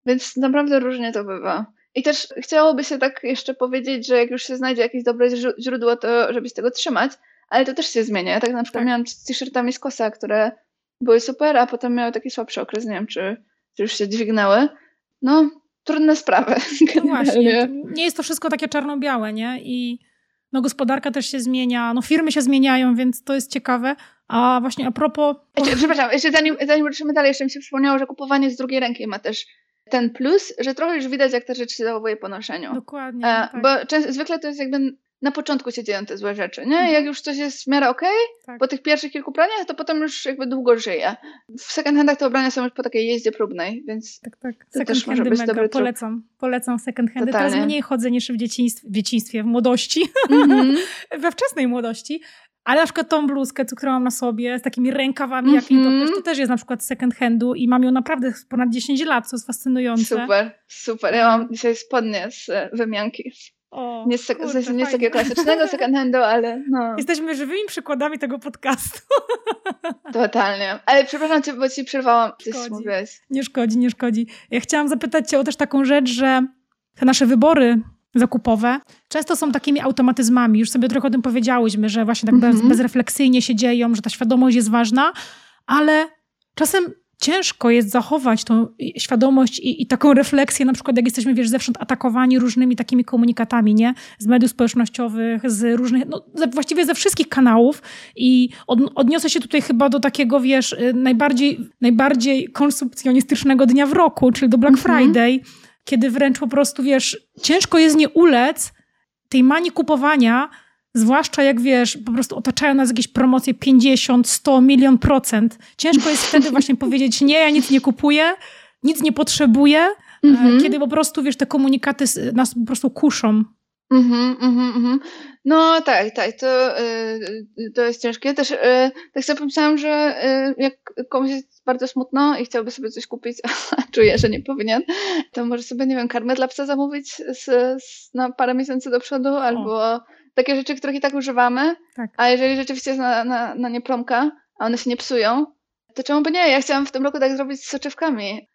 Speaker 2: Więc naprawdę różnie to bywa. I też chciałoby się tak jeszcze powiedzieć, że jak już się znajdzie jakieś dobre źródło, to żeby z tego trzymać, ale to też się zmienia. Ja tak na przykład tak. miałam z t-shirtami z kosa, które były super, a potem miały taki słabszy okres, nie wiem, czy, czy już się dźwignęły. No, trudne sprawy. (laughs)
Speaker 1: No właśnie, nie jest to wszystko takie czarno-białe, nie? I no gospodarka też się zmienia, no firmy się zmieniają, więc to jest ciekawe. A właśnie a propos...
Speaker 2: Jeszcze, przepraszam, jeszcze zanim, zanim ruszymy dalej, jeszcze mi się przypomniało, że kupowanie z drugiej ręki ma też ten plus, że trochę już widać, jak ta rzecz się zachowuje po noszeniu.
Speaker 1: Dokładnie. E,
Speaker 2: tak. Bo często, zwykle to jest jakby na początku się dzieją te złe rzeczy, nie? Mhm. Jak już coś jest w miarę okej, okay, tak. po tych pierwszych kilku praniach, to potem już jakby długo żyje. W second handach te ubrania są już po takiej jeździe próbnej, więc
Speaker 1: tak, tak. to second też może być mega. dobry Polecam, polecam second handy. Totalnie. Teraz mniej chodzę niż w dzieciństwie, w, dzieciństwie, w młodości, mm-hmm. (laughs) we wczesnej młodości, ale na przykład tą bluzkę, którą mam na sobie, z takimi rękawami, mm -hmm. jak to, to też jest na przykład second handu i mam ją naprawdę ponad 10 lat, co jest fascynujące.
Speaker 2: Super, super. Ja mam dzisiaj spodnie z e, wymianki. O, nie z, kurczę, z, nie z takiego klasycznego (laughs) second handu, ale no.
Speaker 1: Jesteśmy żywymi przykładami tego podcastu. (laughs)
Speaker 2: Totalnie. Ale przepraszam cię, bo ci przerwałam. Szkodzi.
Speaker 1: Nie szkodzi, nie szkodzi. Ja chciałam zapytać cię o też taką rzecz, że te nasze wybory zakupowe często są takimi automatyzmami. Już sobie trochę o tym powiedziałyśmy, że właśnie tak mm -hmm. bez, bezrefleksyjnie się dzieją, że ta świadomość jest ważna, ale czasem ciężko jest zachować tą świadomość i, i, taką refleksję, na przykład jak jesteśmy, wiesz, zewsząd atakowani różnymi takimi komunikatami, nie? Z mediów społecznościowych, z różnych, no właściwie ze wszystkich kanałów i od, odniosę się tutaj chyba do takiego, wiesz, y, najbardziej, najbardziej konsumpcjonistycznego dnia w roku, czyli do Black mhm. Friday, kiedy wręcz po prostu, wiesz, ciężko jest nie ulec tej mani kupowania, zwłaszcza jak wiesz, po prostu otaczają nas jakieś promocje 50, 100, milion procent. Ciężko jest wtedy właśnie (laughs) powiedzieć, nie, ja nic nie kupuję, nic nie potrzebuję, mhm. kiedy po prostu, wiesz, te komunikaty nas po prostu kuszą.
Speaker 2: Mhm, mhm, mhm. No tak, tak, to, y, to jest ciężkie. Też y, tak sobie pomyślałam, że y, jak komuś jest bardzo smutno i chciałby sobie coś kupić, (laughs) a czuje, że nie powinien, to może sobie, nie wiem, karmę dla psa zamówić z, z, na parę miesięcy do przodu, albo takie rzeczy, których i tak używamy. Tak. A jeżeli rzeczywiście jest na, na, na nie promka, a one się nie psują, to czemu by nie? Ja chciałam w tym roku tak zrobić z soczewkami.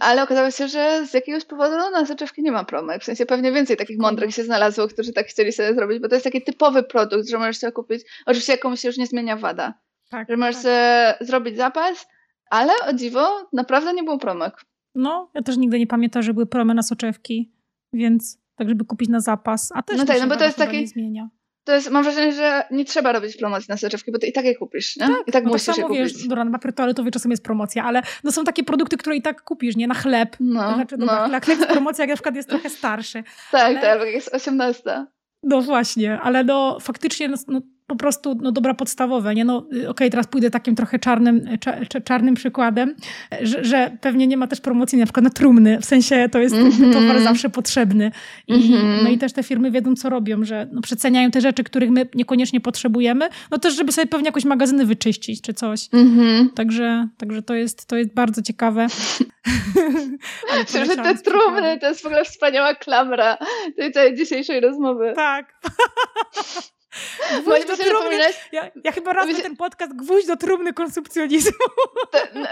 Speaker 2: Ale okazało się, że z jakiegoś powodu na soczewki nie ma promek. W sensie pewnie więcej takich mądrych się znalazło, którzy tak chcieli sobie zrobić, bo to jest taki typowy produkt, że możesz sobie kupić. Oczywiście jakąś się już nie zmienia wada. Tak, że możesz tak. zrobić zapas, ale o dziwo naprawdę nie było promek.
Speaker 1: No, ja też nigdy nie pamiętam, że były promy na soczewki, więc tak, żeby kupić na zapas. A też
Speaker 2: no tak,
Speaker 1: no
Speaker 2: bo to jest taki. Nie zmienia to jest, mam wrażenie, że nie trzeba robić promocji na soczewki, bo ty i tak je kupisz, nie?
Speaker 1: Tak,
Speaker 2: I tak
Speaker 1: no
Speaker 2: musisz
Speaker 1: tak samo,
Speaker 2: je
Speaker 1: kupić. Dobra, na papier toaletowy czasem jest promocja, ale no są takie produkty, które i tak kupisz, nie? Na chleb. No, znaczy, dobra, no. chleb jest promocja, jak na przykład jest trochę starszy. (laughs)
Speaker 2: Tak, ale... tak, jak jest 18.
Speaker 1: No właśnie, ale no faktycznie no, no po prostu no, dobra podstawowe. Nie? No, y, Okej, okay, teraz pójdę takim trochę czarnym, czarnym przykładem, że, że, pewnie nie ma też promocji na przykład na trumny, w sensie to jest mm -hmm. towar zawsze potrzebny. I, mm -hmm. No i też te firmy wiedzą, co robią, że no, przeceniają te rzeczy, których my niekoniecznie potrzebujemy, no też, żeby sobie pewnie jakoś magazyny wyczyścić czy coś. Mm -hmm. Także, także to, jest, to jest bardzo ciekawe. (laughs)
Speaker 2: że te trumny to jest w ogóle wspaniała klamra tej całej dzisiejszej rozmowy.
Speaker 1: Tak. (laughs) Gwóźdź do trumny, ja, ja, chyba raz ten podcast gwóźdź do trumny konsumpcjonizmu.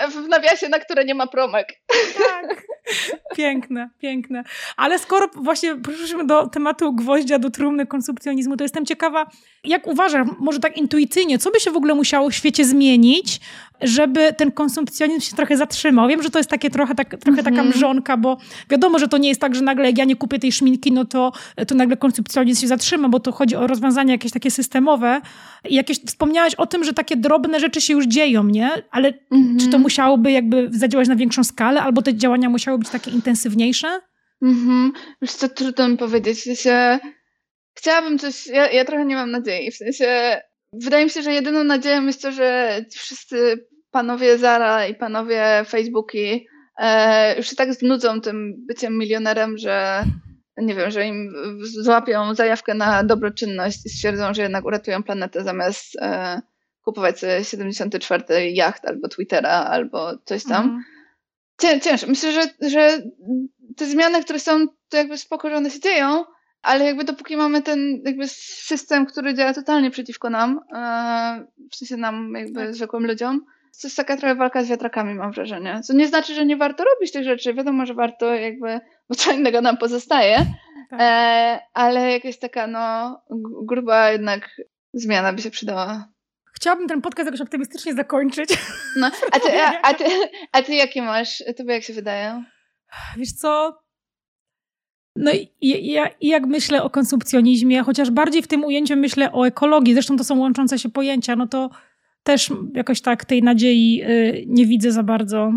Speaker 2: w nawiasie, na które nie ma promek.
Speaker 1: Tak. (laughs) Piękne, piękne. Ale skoro właśnie przyszliśmy do tematu gwoździa do trumny konsumpcjonizmu, to jestem ciekawa, jak uważasz, może tak intuicyjnie, co by się w ogóle musiało w świecie zmienić, żeby ten konsumpcjonizm się trochę zatrzymał? Wiem, że to jest takie trochę, tak, trochę taka mhm. mrzonka, bo wiadomo, że to nie jest tak, że nagle jak ja nie kupię tej szminki, no to, to nagle konsumpcjonizm się zatrzyma, bo to chodzi o rozwiązania jakieś takie systemowe. I jakieś, wspomniałaś o tym, że takie drobne rzeczy się już dzieją, nie? Ale mhm. czy to musiałoby jakby zadziałać na większą skalę, albo te działania musiały być takie intensywniejsze?
Speaker 2: Mhm. Wiesz co, trudno mi powiedzieć. W sensie, chciałabym coś, ja, ja trochę nie mam nadziei, w sensie, wydaje mi się, że jedyną nadzieją jest to, że wszyscy panowie Zara i panowie Facebooki e, już się tak znudzą tym byciem milionerem, że nie wiem, że im złapią zajawkę na dobroczynność i stwierdzą, że jednak uratują planetę zamiast e, kupować sobie 74 jacht albo Twittera albo coś tam. Mhm. Cię, ciężko. Myślę, że, że te zmiany, które są, to jakby spoko, że one się dzieją, ale jakby dopóki mamy ten jakby system, który działa totalnie przeciwko nam, e, w sensie nam jakby tak. zwykłym ludziom, to jest taka trochę walka z wiatrakami, mam wrażenie. Co nie znaczy, że nie warto robić tych rzeczy. Wiadomo, że warto jakby, bo co innego nam pozostaje, tak. e, ale jakaś taka no gruba jednak zmiana by się przydała.
Speaker 1: Chciałabym ten podcast jakoś optymistycznie zakończyć.
Speaker 2: No, (laughs) a ty, a, a, ty, a ty jakie masz? Tobie jak się wydaje?
Speaker 1: Wiesz co? No i, ja, i jak myślę o konsumpcjonizmie, chociaż bardziej w tym ujęciu myślę o ekologii, zresztą to są łączące się pojęcia, no to też jakoś tak tej nadziei y, nie widzę za bardzo.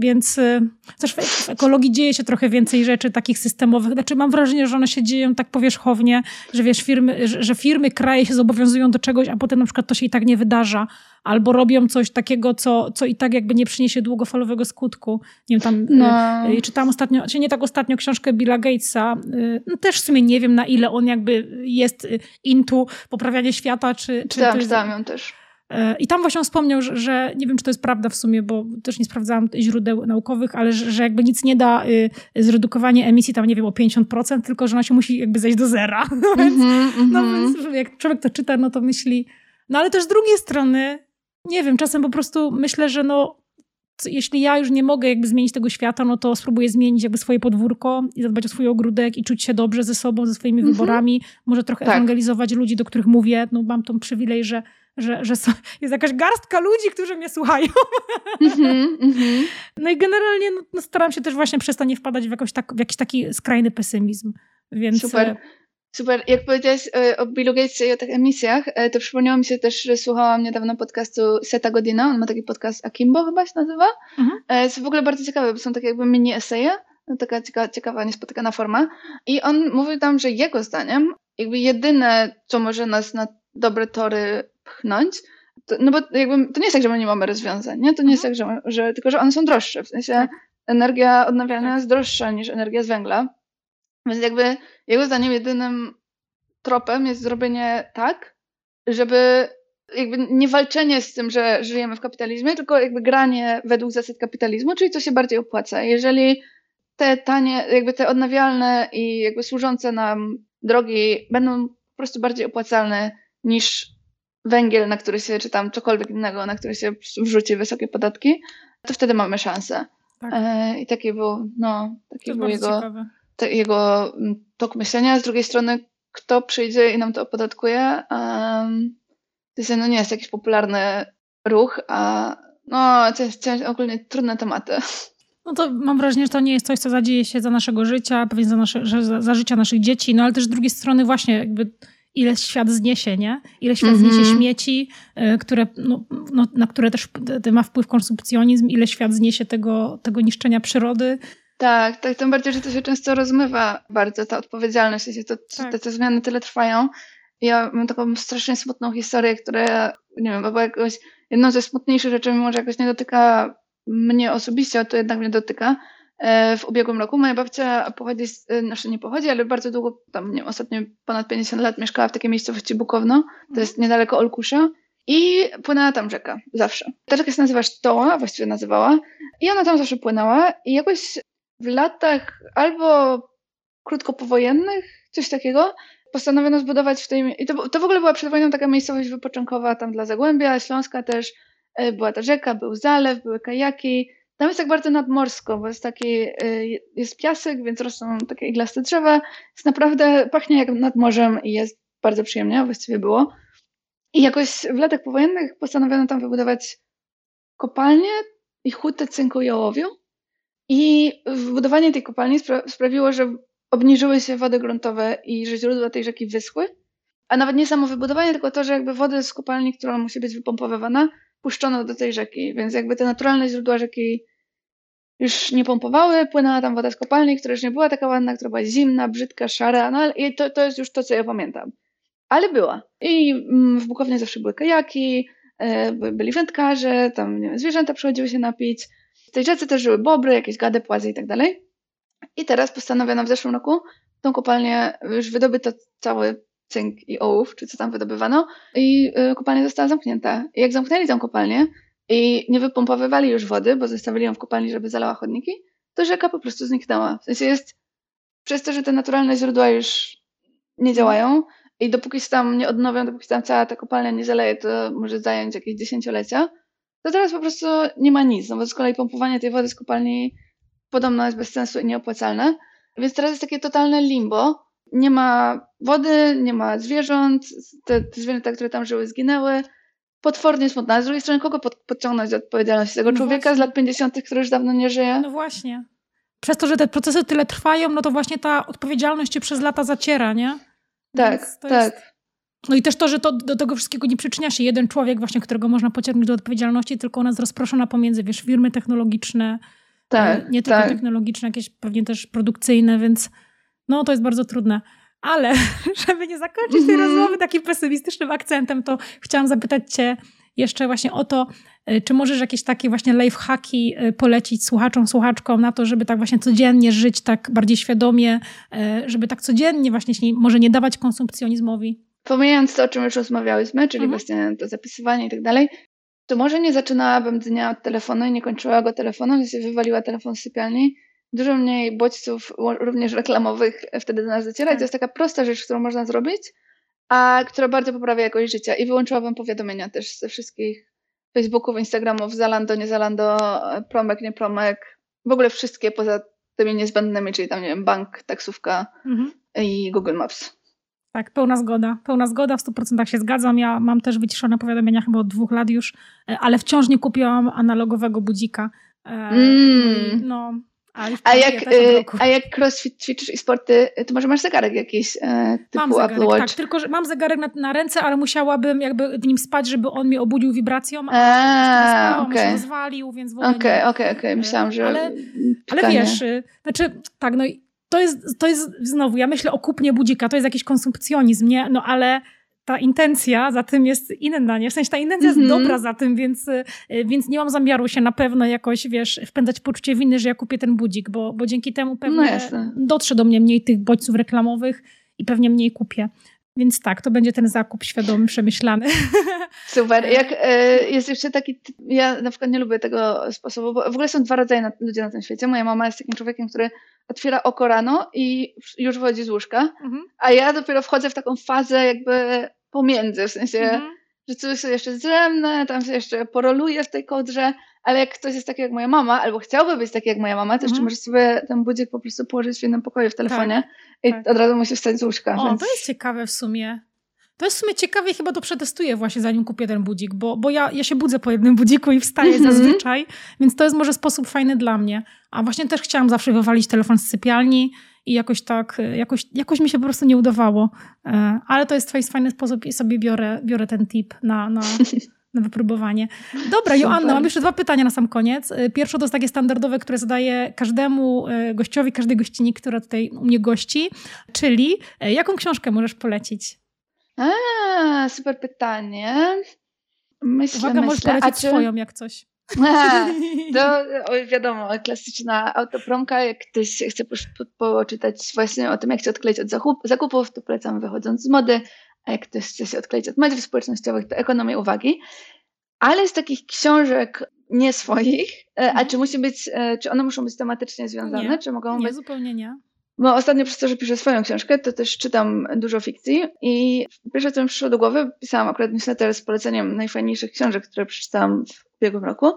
Speaker 1: Więc y, też w ekologii dzieje się trochę więcej rzeczy takich systemowych. Znaczy mam wrażenie, że one się dzieją tak powierzchownie, że wiesz, firmy, że, firmy, kraje się zobowiązują do czegoś, a potem na przykład to się i tak nie wydarza. Albo robią coś takiego, co, co i tak jakby nie przyniesie długofalowego skutku. Nie wiem, tam no. y, czytałam ostatnio, czy nie tak ostatnio książkę Billa Gatesa. Y, no też w sumie nie wiem, na ile on jakby jest into poprawianie świata, czy... czy
Speaker 2: czytałam, czytałam ją też.
Speaker 1: I tam właśnie on wspomniał, że, że, nie wiem, czy to jest prawda w sumie, bo też nie sprawdzałam źródeł naukowych, ale że, że jakby nic nie da y, zredukowanie emisji tam, nie wiem, o 50%, tylko że ona się musi jakby zejść do zera. (laughs) no, więc, mm -hmm. no więc jak człowiek to czyta, no to myśli... No ale też z drugiej strony, nie wiem, czasem po prostu myślę, że no jeśli ja już nie mogę jakby zmienić tego świata, no to spróbuję zmienić jakby swoje podwórko i zadbać o swój ogródek i czuć się dobrze ze sobą, ze swoimi mm -hmm. wyborami. Może trochę tak. ewangelizować ludzi, do których mówię. No mam tą przywilej, że że, że są, jest jakaś garstka ludzi, którzy mnie słuchają. Mm-hmm, mm-hmm. No i generalnie no, no, staram się też właśnie przez to nie wpadać w, jakoś tak, w jakiś taki skrajny pesymizm. Więc...
Speaker 2: Super. E, Super. Jak powiedziałeś e, o Billu Gatesie i o tych emisjach, e, to przypomniało mi się też, że słuchałam niedawno podcastu Seta Godina. On ma taki podcast Akimbo chyba się nazywa. Mhm. Jest w ogóle bardzo ciekawe, bo są takie jakby mini eseje no, taka ciekawa, ciekawa, niespotykana forma. I on mówił tam, że jego zdaniem jakby jedyne, co może nas na dobre tory pchnąć, to, no bo jakby to nie jest tak, że my nie mamy rozwiązań, nie? To nie jest mhm. tak, że, że tylko, że one są droższe. W sensie tak. energia odnawialna jest droższa niż energia z węgla. Więc jakby jego zdaniem jedynym tropem jest zrobienie tak, żeby jakby nie walczenie z tym, że żyjemy w kapitalizmie, tylko jakby granie według zasad kapitalizmu, czyli co się bardziej opłaca. Jeżeli te tanie, jakby te odnawialne i jakby służące nam drogi będą po prostu bardziej opłacalne niż węgiel, na który się, czy tam cokolwiek innego, na który się wrzuci wysokie podatki, to wtedy mamy szansę. Tak. E, I taki był, no, taki był jego, te, jego mm, tok myślenia. Z drugiej strony, kto przyjdzie i nam to opodatkuje, um, to jest, no nie jest jakiś popularny ruch, a no, to jest, ogólnie trudne tematy.
Speaker 1: No to mam wrażenie, że to nie jest coś, co zadzieje się za naszego życia, pewnie za, nasze, za, za życia naszych dzieci, no ale też z drugiej strony właśnie jakby ile świat zniesie, nie? Ile świat mm -hmm. zniesie śmieci, y, które, no, no, na które też ma wpływ konsumpcjonizm, ile świat zniesie tego, tego niszczenia przyrody.
Speaker 2: Tak, tak, tym bardziej, że to się często rozmywa bardzo, ta odpowiedzialność, to, tak. te, te zmiany tyle trwają. Ja mam taką strasznie smutną historię, która, nie wiem, była jakoś jedną ze smutniejszych rzeczy, mimo że jakoś nie dotyka mnie osobiście, a to jednak mnie dotyka. E, w ubiegłym roku. Moja babcia pochodzi, z, e, znaczy nie pochodzi, ale bardzo długo, tam nie ostatnio ponad 50 lat mieszkała w takiej miejscowości Bukowno, to jest niedaleko Olkusza. I płynęła tam rzeka, zawsze. Ta rzeka się nazywa Sztoła, właściwie nazywała. I ona tam zawsze płynęła. I jakoś w latach albo krótko powojennych, coś takiego, postanowiono zbudować w tej... I to, to w ogóle była przed wojną taka miejscowość wypoczynkowa tam dla Zagłębia, Śląska też, e, była ta rzeka, był zalew, były kajaki, tam jest tak bardzo nadmorsko, bo jest taki, y, jest piasek, więc rosną takie iglaste drzewa. Jest naprawdę, pachnie jak nad morzem i jest bardzo przyjemnie, właściwie było. I jakoś w latach powojennych postanowiono tam wybudować kopalnię i hutę cynku i ołowiu. I wybudowanie tej kopalni spra sprawiło, że obniżyły się wody gruntowe i że źródła tej rzeki wyschły. A nawet nie samo wybudowanie, tylko to, że jakby wody z kopalni, która musi być wypompowywana, puszczono do tej rzeki. Więc jakby te naturalne źródła rzeki już nie pompowały, płynęła tam woda z kopalni, która już nie była taka ładna, która była zimna, brzydka, szara, no i to, to jest już to, co ja pamiętam. Ale była. I mm, w Bukownie zawsze były kajaki, e, byli wędkarze, tam wiem, zwierzęta przychodziły się napić. W tej rzece też żyły bobry, jakieś gady, płazy i tak dalej. I teraz postanowiono w zeszłym roku tą kopalnię, już wydobyto cały cynk i ołów, czy co tam wydobywano i e, kopalnia została zamknięta. I jak zamknęli tą kopalnię, i nie wypompowywali już wody, bo zostawili ją w kopalni, żeby zalała chodniki, to rzeka po prostu zniknęła. W sensie jest, przez to, że te naturalne źródła już nie działają i dopóki się tam nie odnowią, dopóki tam cała ta kopalnia nie zaleje, to może zająć jakieś dziesięciolecia, to teraz po prostu nie ma nic, no bo z kolei pompowanie tej wody z kopalni podobno jest bez sensu i nieopłacalne. Więc teraz jest takie totalne limbo. Nie ma wody, nie ma zwierząt, te, te zwierzęta, które tam żyły, zginęły potwornie smutna. Z drugiej strony, kogo pod, podciągnąć do odpowiedzialności? Tego no człowieka właśnie. z lat 50., który już dawno nie żyje?
Speaker 1: No właśnie. Przez to, że te procesy tyle trwają, no to właśnie ta odpowiedzialność się przez lata zaciera, nie?
Speaker 2: Tak, tak. Jest...
Speaker 1: No i też to, że to, do tego wszystkiego nie przyczynia się jeden człowiek właśnie, którego można pociągnąć do odpowiedzialności, tylko ona jest rozproszona pomiędzy, wiesz, firmy technologiczne, tak, e, nie tylko tak. technologiczne, jakieś pewnie też produkcyjne, więc no to jest bardzo trudne. Ale (laughs) żeby nie zakończyć tej mm. rozmowy takim pesymistycznym akcentem, to chciałam zapytać Cię jeszcze właśnie o to, y, czy możesz jakieś takie właśnie lifehacki y, polecić słuchaczom, słuchaczkom na to, żeby tak właśnie codziennie żyć tak bardziej świadomie, y, żeby tak codziennie właśnie może nie dawać konsumpcjonizmowi?
Speaker 2: Pomijając to, o czym już rozmawiałyśmy, czyli mhm. właśnie to zapisywanie i tak dalej, to może nie zaczynałabym dnia od telefonu i nie kończyła go telefonem, że się wywaliła telefon z sypialni, dużo mniej bodźców, również reklamowych, wtedy do nas dociera. Tak. To jest taka prosta rzecz, którą można zrobić, a która bardzo poprawia jakość życia. I wyłączyłabym powiadomienia też ze wszystkich Facebooków, Instagramów, Zalando, nie Zalando, promek, nie promek. W ogóle wszystkie poza tymi niezbędnymi, czyli tam, nie wiem, bank, taksówka mhm. i Google Maps.
Speaker 1: Tak, pełna zgoda. Pełna zgoda, w 100% się zgadzam. Ja mam też wyciszone powiadomienia chyba od dwóch lat już, e, ale wciąż nie kupiłam analogowego budzika. E, mm. No,
Speaker 2: A, jak, y, a jak crossfit ćwiczysz i sporty, to może masz zegarek jakiś e, typu mam zegarek, Apple Watch?
Speaker 1: Tak, tylko że mam zegarek na, na, ręce, ale musiałabym jakby w nim spać, żeby on mnie obudził wibracją, a, a okay. się rozwalił, więc w ogóle
Speaker 2: Okej, okej, okej. Myślałam, że...
Speaker 1: Ale, ale wiesz, y, znaczy tak, no to jest, to jest znowu, ja myślę o kupnie budzika, to jest jakiś konsumpcjonizm, nie? No ale ta intencja za tym jest inna, nie? W sensie ta intencja mm -hmm. jest mhm. dobra za tym, więc, y, więc nie mam zamiaru się na pewno jakoś, wiesz, wpędzać poczucie winy, że ja kupię ten budzik, bo, bo dzięki temu pewnie no dotrze do mnie mniej tych bodźców reklamowych i pewnie mniej kupię. Więc tak, to będzie ten zakup świadomy, przemyślany. (laughs)
Speaker 2: Super. Jak e, jest jeszcze taki, ja na przykład nie lubię tego sposobu, bo w ogóle są dwa rodzaje na, ludzi na tym świecie. Moja mama jest takim człowiekiem, który otwiera oko rano i już wychodzi z łóżka, mhm. a ja dopiero wchodzę w taką fazę jakby pomiędzy, w sensie, mhm. że coś sobie jeszcze zdrzemnę, tam się jeszcze poroluję w tej kodrze, ale jak ktoś jest taki jak moja mama, albo chciałby być taki jak moja mama, to mhm. jeszcze może sobie ten budzik po prostu położyć w jednym pokoju w telefonie tak, i tak. od razu musi wstać z łóżka.
Speaker 1: O,
Speaker 2: więc...
Speaker 1: to jest ciekawe w sumie. To jest w sumie ciekawe i chyba to przetestuję właśnie zanim kupię ten budzik, bo, bo ja, ja się budzę po jednym budziku i wstaję mm -hmm. zazwyczaj, więc to jest może sposób fajny dla mnie. A właśnie też chciałam zawsze wywalić telefon z sypialni i jakoś tak, jakoś, jakoś mi się po prostu nie udawało. E, ale to jest fajny sposób i sobie biorę, biorę ten tip na, na, (laughs) na wypróbowanie. Dobra, Joanna, mam jeszcze dwa pytania na sam koniec. E, pierwsze to jest takie standardowe, które zadaję każdemu e, gościowi, każdej gościni, która tutaj u mnie gości, czyli jaką książkę możesz polecić?
Speaker 2: A, super pytanie. Myślę,
Speaker 1: Uwaga,
Speaker 2: myślę.
Speaker 1: możesz polecić czy... swoją jak coś. (laughs)
Speaker 2: A, (laughs) to wiadomo, klasyczna autopromka, jak ktoś chce poczytać właśnie o tym, jak się odkleić od zakupów, to polecam wychodząc z mody, a jak ktoś chce się odkleić od mediów społecznościowych, to ekonomię uwagi. Ale z takich książek nie swoich, e, a mhm. czy musi być, e, czy one muszą być tematycznie związane,
Speaker 1: nie,
Speaker 2: czy mogą
Speaker 1: nie,
Speaker 2: być...
Speaker 1: zupełnie nie.
Speaker 2: Bo ostatnio przez to, że piszę swoją książkę, to też czytam dużo fikcji i pierwsze, co mi przyszło do głowy, pisałam akurat newsletter z poleceniem najfajniejszych książek, które przeczytałam w ubiegłym roku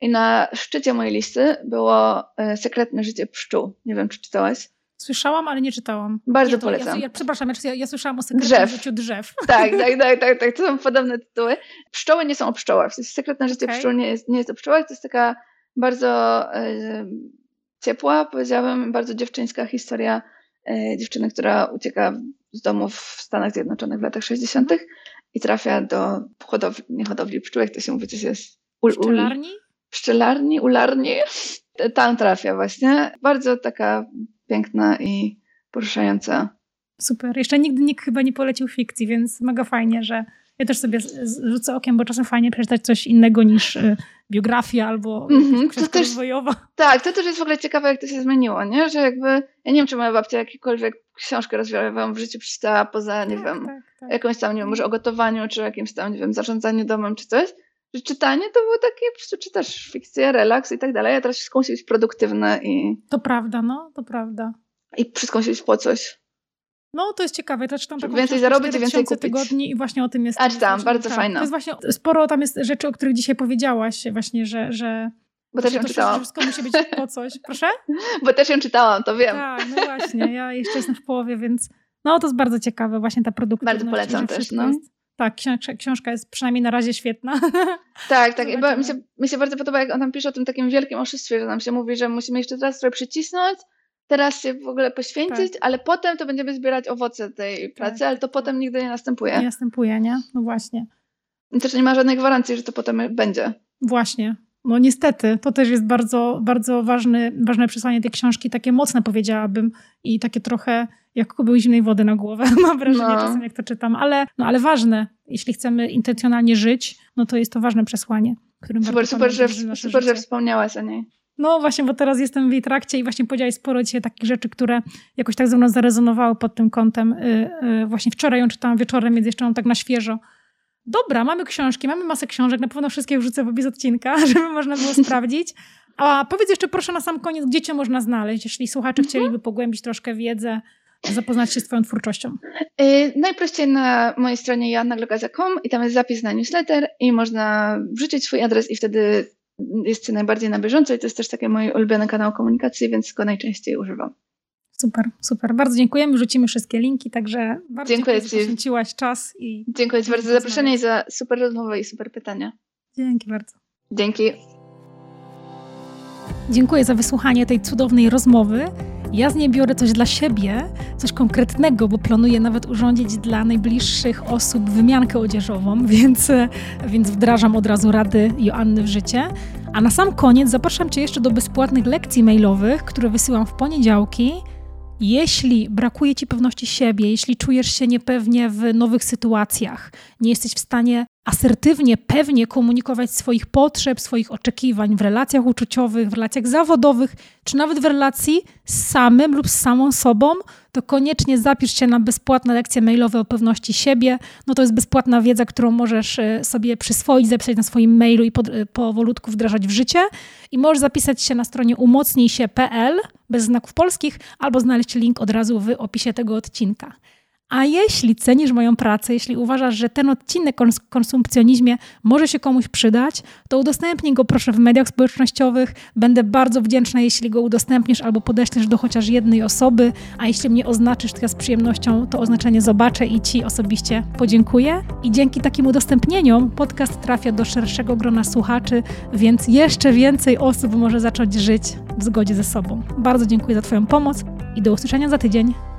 Speaker 2: i na szczycie mojej listy było e, Sekretne życie pszczół. Nie wiem, czy czytałaś?
Speaker 1: Słyszałam, ale nie czytałam.
Speaker 2: Bardzo polecam.
Speaker 1: Ja, ja, przepraszam, ja, ja słyszałam o sekretnym drzew. życiu drzew. (laughs)
Speaker 2: Tak, tak, (laughs) tak, tak, tak. To są podobne tytuły. Pszczoły nie są o pszczołach. Sekretne życie okay. pszczół nie jest, nie jest o pszczołach. To jest taka bardzo e, ciepła, powiedziałabym, bardzo dziewczyńska historia e, dziewczyny, która ucieka z domu w Stanach Zjednoczonych w latach 60. Mm. i trafia do hodowli, nie hodowli pszczół, jak to się mówi, to jest...
Speaker 1: Ul, ul, Pszczelarni?
Speaker 2: Pszczelarni, ularni. Tam trafia właśnie. Bardzo taka piękna i poruszająca.
Speaker 1: Super. Jeszcze nigdy nikt chyba nie polecił fikcji, więc mega fajnie, że ja też sobie rzucę okiem, bo czasem fajnie przeczytać coś innego niż y, biografia albo mm -hmm. też, rozwojowa.
Speaker 2: Tak, to też jest w ogóle ciekawe, jak to się zmieniło, nie? Że jakby, ja nie wiem, czy moja babcia jakąkolwiek książkę rozwijałą w życiu przeczytała poza, nie tak, wiem, tak, tak. jakąś tam, nie wiem, może o gotowaniu, czy jakimś tam, nie wiem, zarządzaniu domem, czy coś. Że czytanie to było takie, po prostu czytasz fikcję, relaks i tak dalej, a teraz wszystko musi być produktywne i...
Speaker 1: To prawda, no, to prawda.
Speaker 2: I wszystko musi być po coś.
Speaker 1: No, to jest ciekawe. Ja czytam taką
Speaker 2: więcej zarobić więcej kupić.
Speaker 1: tygodni i właśnie o tym jest.
Speaker 2: A czytałam, bardzo
Speaker 1: tak.
Speaker 2: fajna.
Speaker 1: To jest właśnie, sporo tam jest rzeczy, o których dzisiaj powiedziałaś właśnie, że... że
Speaker 2: bo też ją
Speaker 1: to
Speaker 2: czytałam.
Speaker 1: Wszystko musi być po coś. Proszę? (laughs)
Speaker 2: Bo też ją czytałam, to wiem.
Speaker 1: Tak, no właśnie. Ja jeszcze jestem w połowie, więc no to jest bardzo ciekawe. Właśnie ta produktywność.
Speaker 2: Bardzo polecam też, no.
Speaker 1: Jest, tak, książka jest przynajmniej na razie świetna. (laughs)
Speaker 2: Tak, tak. Bo mi, się, mi się bardzo podoba, jak on tam pisze o tym takim wielkim oszustwie, że nam się mówi, że musimy jeszcze teraz trochę przycisnąć, teraz się w ogóle poświęcić, tak. ale potem to będziemy zbierać owoce tej tak. pracy, tak. ale to potem nigdy nie następuje.
Speaker 1: Nie następuje, nie? No właśnie.
Speaker 2: Też nie ma żadnej gwarancji, że to potem będzie.
Speaker 1: Właśnie. No niestety, to też jest bardzo, bardzo ważny, ważne przesłanie tej książki, takie mocne powiedziałabym i takie trochę jak kubeł zimnej wody na głowę, (laughs) mam wrażenie no. czasem jak to czytam, ale, no, ale ważne, jeśli chcemy intencjonalnie żyć, no to jest to ważne przesłanie. Którym
Speaker 2: super, super, że, super że wspomniałaś o niej.
Speaker 1: No właśnie, bo teraz jestem w jej trakcie i właśnie powiedziałaś sporo dzisiaj takich rzeczy, które jakoś tak ze mną zarezonowały pod tym kątem. Y, y, właśnie wczoraj ją czytałam wieczorem, więc jeszcze mam tak na świeżo. Dobra, mamy książki, mamy masę książek, na pewno wszystkie wrzucę w opis odcinka, (laughs) żeby można było sprawdzić. A powiedz jeszcze proszę na sam koniec, gdzie cię można znaleźć, jeśli słuchacze mhm. chcieliby pogłębić troszkę wiedzę, zapoznać się z twoją twórczością?
Speaker 2: Yy, najprościej na mojej stronie joannaglogaza.com i tam jest zapis na newsletter i można wrzucić swój adres i wtedy jest najbardziej na bieżąco i to jest też taki mój ulubiony kanał komunikacji, więc go najczęściej używam.
Speaker 1: Super, super. Bardzo dziękujemy. Wrzucimy wszystkie linki, także bardzo dziękuję, dziękuję że poświęciłaś czas. i
Speaker 2: Dziękuję Ci bardzo za zaproszenie i za super rozmowę i super pytania.
Speaker 1: Dzięki bardzo.
Speaker 2: Dzięki.
Speaker 1: Dziękuję za wysłuchanie tej cudownej rozmowy. Ja z niej biorę coś dla siebie, coś konkretnego, bo planuję nawet urządzić dla najbliższych osób wymiankę odzieżową, (laughs) więc, więc wdrażam od razu rady Joanny w życie. A na sam koniec zapraszam Cię jeszcze do bezpłatnych lekcji mailowych, które wysyłam w poniedziałki. Jeśli brakuje Ci pewności siebie, jeśli czujesz się niepewnie w nowych sytuacjach, nie jesteś w stanie asertywnie, pewnie komunikować swoich potrzeb, swoich oczekiwań w relacjach uczuciowych, w relacjach zawodowych, czy nawet w relacji z samym lub z samą sobą, to koniecznie zapisz się na bezpłatne lekcje mailowe o pewności siebie. No to jest bezpłatna wiedza, którą możesz e, sobie przyswoić, zapisać na swoim mailu i e, powolutku wdrażać w życie. I możesz zapisać się na stronie umocnijsie.pl bez znaków polskich albo znaleźć link od razu w opisie tego odcinka. A jeśli cenisz moją pracę, jeśli uważasz, że ten odcinek o konsumpcjonizmie może się komuś przydać, to udostępnij go proszę w mediach społecznościowych. Będę bardzo wdzięczna, jeśli go udostępnisz albo podeślesz do chociaż jednej osoby, a jeśli mnie oznaczysz, to ja z przyjemnością to oznaczenie zobaczę i Ci osobiście podziękuję. I dzięki takim udostępnieniom podcast trafia do szerszego grona słuchaczy, więc jeszcze więcej osób może zacząć żyć w zgodzie ze sobą. Bardzo dziękuję za Twoją pomoc i do usłyszenia za tydzień.